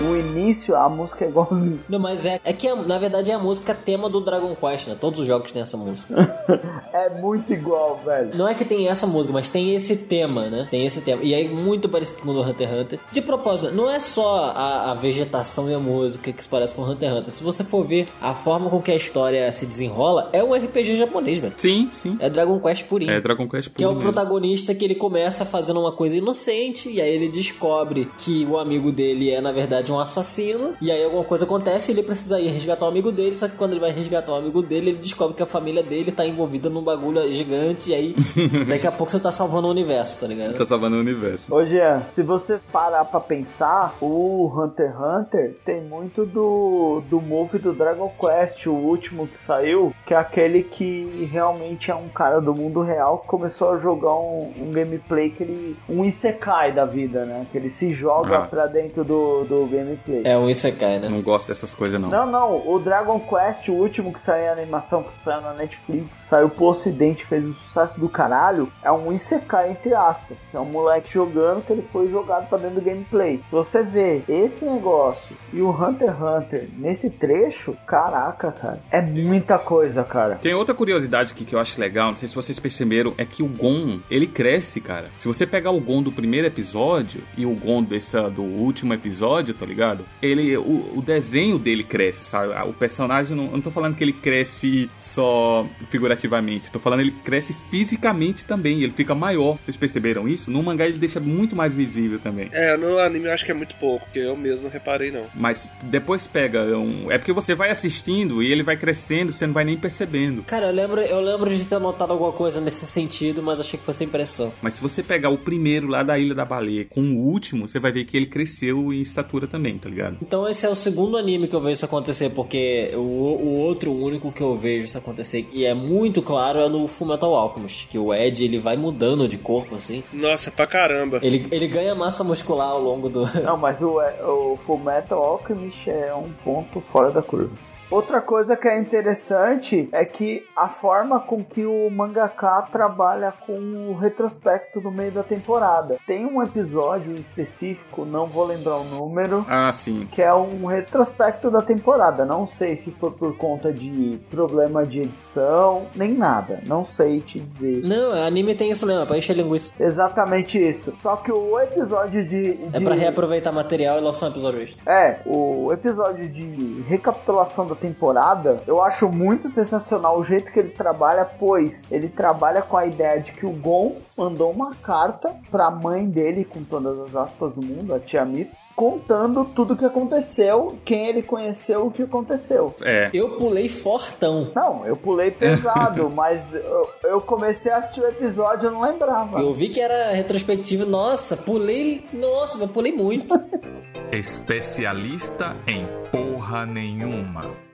O início, a música é igualzinho. Não, mas é, é que a- na verdade é a música tema do Dragon Quest, né? Todos os jogos têm essa música. [laughs] É muito igual, velho. Não é que tem essa música, mas tem esse tema, né? Tem esse tema. E aí, muito parecido com o do Hunter x Hunter. De propósito, não é só a, a vegetação e a música que se parece com o Hunter x Hunter. Se você for ver a forma com que a história se desenrola, é um RPG japonês, velho. Sim, sim. É Dragon Quest purinho. É Dragon Quest Que é o mesmo. protagonista que ele começa fazendo uma coisa inocente, e aí ele descobre que o amigo dele é, na verdade, um assassino, e aí alguma coisa acontece e ele precisa ir resgatar o amigo dele, só que quando ele vai resgatar o amigo dele, ele descobre que a família dele tá envolvida num bagulho gigante, e aí [laughs] daqui a pouco você tá salvando o universo, tá ligado? Tá salvando o universo. Ô Jean, se você parar pra pensar, o Hunter x Hunter tem muito do, do move do Dragon Quest, o último que saiu, que é aquele que realmente é um cara do mundo real que começou a jogar um, um gameplay que ele. um Isekai da vida, né? Que ele se joga Ah. pra dentro do, do gameplay. É um Isekai, né? Não gosto dessas coisas, não. Não, não, o Dragon Quest, o último que saiu em animação, que saiu na Netflix, saiu pro ocidente, fez um sucesso do caralho, é um Isekai, entre aspas. É um moleque jogando que ele foi jogado pra dentro do gameplay. Se você vê esse negócio e o Hunter x Hunter nesse trecho, caraca, cara, é muita coisa, cara. Tem outra curiosidade aqui que eu acho legal, não sei se vocês perceberam, é que o Gon, ele cresce, cara. Se você pegar o Gon do primeiro episódio e o Gon dessa, do último episódio, tá ligado? Ele, o, o desenho dele cresce, sabe? O personagem, não, eu não tô falando que ele cresce só figurativamente, tô falando ele cresce fisicamente também, ele fica maior. Vocês perceberam isso? No mangá ele deixa muito mais visível também. É, no anime eu acho que é muito pouco, porque eu mesmo não reparei, não. Mas depois pega um... É porque você vai assistindo e ele vai crescendo, você não vai nem percebendo. Cara, eu lembro, eu lembro de ter notado alguma coisa nesse sentido, mas achei que fosse impressão. Mas se você pegar o primeiro lá da Ilha da Baleia com o último, você vai ver que ele cresceu em estatura também, tá ligado? Então esse é o segundo anime que eu vejo isso acontecer, porque o, o outro, o único que eu vejo isso acontecer, e é muito claro, é no Fullmetal Alchemist, que o Ed, ele vai mudando de corpo, assim. Nossa, pra caramba. Ele, ele ganha massa muscular ao longo do... Não, mas o, o Fullmetal Alchemist é um ponto fora da curva. Outra coisa que é interessante é que a forma com que o mangaka trabalha com o retrospecto no meio da temporada. Tem um episódio específico, não vou lembrar o número, Ah, sim. que é um retrospecto da temporada. Não sei se foi por conta de problema de edição, nem nada. Não sei te dizer. Não, anime tem isso mesmo, é pra encher linguiça. Exatamente isso. Só que o episódio de. de... É pra reaproveitar material e lançar um episódio extra. É, o episódio de recapitulação da temporada, eu acho muito sensacional o jeito que ele trabalha, pois ele trabalha com a ideia de que o Gon mandou uma carta pra mãe dele, com todas as aspas do mundo, a tia Mito, contando tudo o que aconteceu, quem ele conheceu, o que aconteceu. É. Eu pulei fortão. Não, eu pulei pesado, [laughs] mas eu, eu comecei a assistir o episódio e eu não lembrava. Eu vi que era retrospectiva, nossa, pulei, nossa, mas pulei muito. [laughs] Especialista em porra nenhuma.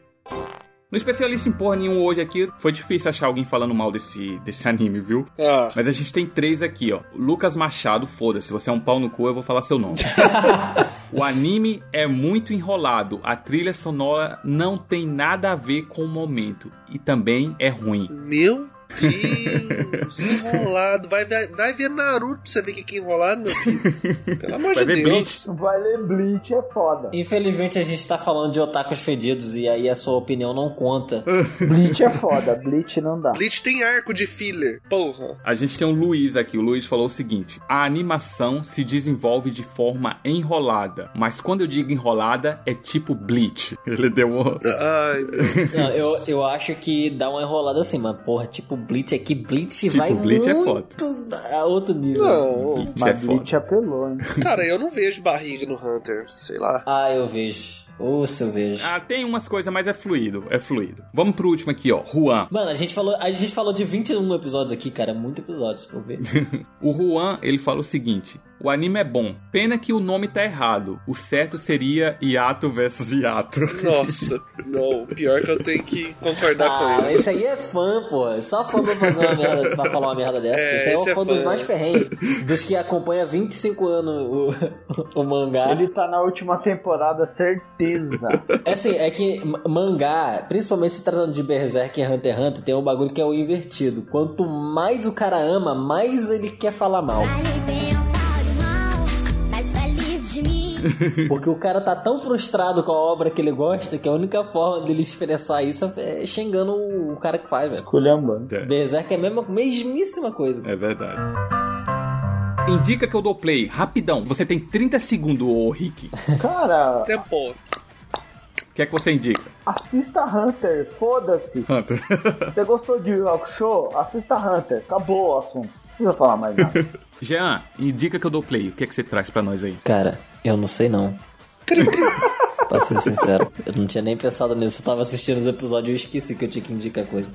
No especialista em porra nenhum hoje aqui, foi difícil achar alguém falando mal desse, desse [laughs] anime, viu? Ah. Mas a gente tem três aqui, ó. Lucas Machado, foda-se, você é um pau no cu, eu vou falar seu nome. [laughs] o anime é muito enrolado, a trilha sonora não tem nada a ver com o momento e também é ruim. Meu Deus, enrolado. Vai, vai, vai ver Naruto pra você ver o que é enrolado, meu filho. Pelo amor Vai de ver Deus. Vai ler Bleach é foda. Infelizmente a gente tá falando de otakus fedidos e aí a sua opinião não conta. [laughs] Bleach é foda, Bleach não dá. Bleach tem arco de filler. Porra. A gente tem o Luiz aqui. O Luiz falou o seguinte: a animação se desenvolve de forma enrolada, mas quando eu digo enrolada é tipo Bleach. [laughs] Ele deu uma. Ai, meu Não, eu, eu acho que dá uma enrolada assim, mas porra, tipo Bleach aqui, Bleach Tipo, vai Bleach é muito a outro nível. Não. Bleach é Mas foda. Bleach apelou, hein? [laughs] Cara, eu não vejo barriga no Hunter. Sei lá. Ah, eu vejo. Ô, se eu vejo. Ah, tem umas coisas, mas é fluido, é fluido. Vamos pro último aqui, ó. Juan. Mano, a gente falou, a gente falou de 21 episódios aqui, cara, muito episódios, for ver. [laughs] O Juan, ele fala o seguinte: o anime é bom, pena que o nome tá errado. O certo seria Yato versus Yato. [laughs] Nossa, não. Pior que eu tenho que concordar Ah, com ele. esse aí é fã, pô. Só fã pra fazer uma merda, pra falar uma merda dessa. É, esse aí é o é fã fã. dos mais ferrenhos. Dos que acompanha há 25 anos o, o mangá. Ele tá na última temporada, certeza. É assim, é que mangá, principalmente se tratando de Berserk e Hunter x Hunter, tem um bagulho que é o invertido. Quanto mais o cara ama, mais ele quer falar mal. [laughs] Porque o cara tá tão frustrado com a obra que ele gosta que a única forma dele expressar isso é xingando o cara que faz, velho. Esculhambando. É, Berserk é a mesma, mesmíssima coisa. é verdade. Indica que eu dou play, rapidão. Você tem 30 segundos, ô Rick. Cara, Tempo. O que é que você indica? assista Hunter, foda-se. Hunter. Você gostou de Rock Show? Assista Hunter, acabou o assunto. Não precisa falar mais nada. [laughs] Jean, indica que eu dou play. O que é que você traz pra nós aí? Cara, eu não sei não. Pra ser sincero, eu não tinha nem pensado nisso. Eu tava assistindo os episódios e eu esqueci que eu tinha que indicar coisa.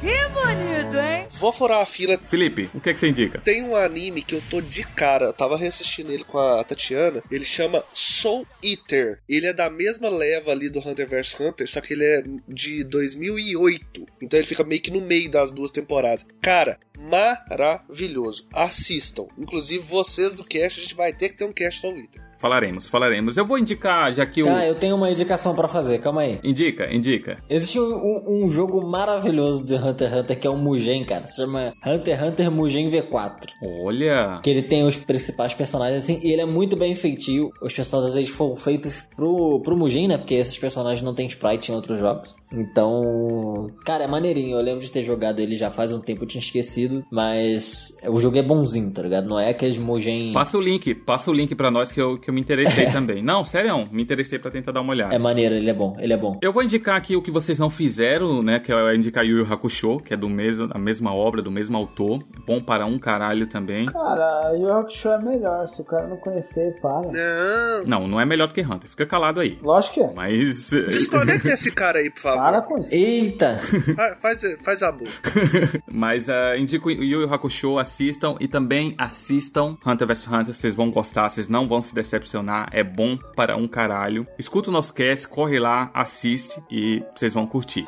Vou furar a fila. Felipe, o que é que você indica? Tem um anime que eu tô de cara. Eu tava reassistindo ele com a Tatiana. Ele chama Soul Eater. Ele é da mesma leva ali do Hunter vs Hunter, só que ele é de 2008. Então ele fica meio que no meio das duas temporadas. Cara, maravilhoso. Assistam. Inclusive vocês do cast, a gente vai ter que ter um cast Soul Eater. Falaremos, falaremos. Eu vou indicar, já que o. Tá, eu tenho uma indicação pra fazer, calma aí. Indica, indica. Existe um, um- jogo maravilhoso de Hunter x Hunter que é o Mugen, cara. Se chama Hunter x Hunter Mugen V4. Olha. Que ele tem os principais personagens, assim, e ele é muito bem feitio. Os personagens eles foram feitos pro, pro Mugen, né? Porque esses personagens não tem sprite em outros jogos. Então, cara, é maneirinho. Eu lembro de ter jogado ele já faz um tempo, eu tinha esquecido. Mas o jogo é bonzinho, tá ligado? Não é aqueles Mugen. Passa o link, passa o link pra nós que eu, que eu me interessei [laughs] também. Não, sério, me interessei pra tentar dar uma olhada. É maneiro, ele é bom, ele é bom. Eu vou indicar aqui o que vocês não fizeram, né? Que é indicar Yu Yu Hakusho, que é do mesmo, da mesma obra, do mesmo autor. Bom para um caralho também. Cara, Yu Rock Show é melhor. Se o cara não conhecer, para. Não. Não, não é melhor do que Hunter. Fica calado aí. Lógico que é. Mas. Desconecta esse cara aí, por [laughs] favor. Para com isso. Eita! [laughs] Fa- Faz, faz a boa. [laughs] Mas uh, indico Yu Yu Hakusho, assistam e também assistam Hunter vs Hunter, vocês vão gostar, vocês não vão se decepcionar, é bom para um caralho. Escuta o nosso cast, corre lá, assiste e vocês vão curtir.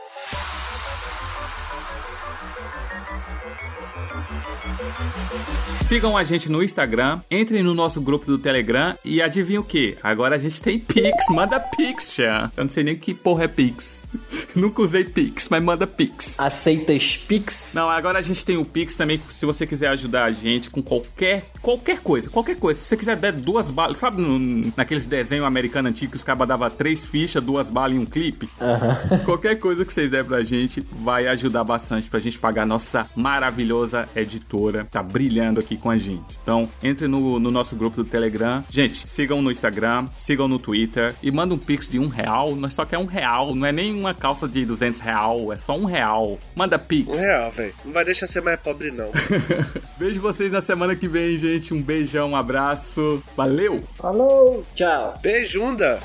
Sigam a gente no Instagram, entrem no nosso grupo do Telegram e adivinha o que? Agora a gente tem Pix, manda Pix, já. Eu não sei nem que porra é Pix. [laughs] Nunca usei Pix, mas manda Pix. Aceitas Pix? Não, agora a gente tem o Pix também, se você quiser ajudar a gente com qualquer, qualquer coisa, qualquer coisa. Se você quiser dar duas balas, sabe no- naqueles desenhos americanos antigos que os cabas davam três fichas, duas balas e um clipe? [laughs] Qualquer coisa que vocês der pra gente vai ajudar bastante pra gente pagar nossa maravilhosa editora. Tá brilhando aqui com a gente. Então, entre no, no nosso grupo do Telegram. Gente, sigam no Instagram, sigam no Twitter e manda um Pix de um real. Nós só quer um real, não é nem uma calça de 200 real, é só um real. Manda Pix. Um real, velho. Não vai deixar ser mais pobre, não. [laughs] Vejo vocês na semana que vem, gente. Um beijão, um abraço. Valeu! Falou! Tchau! Beijunda!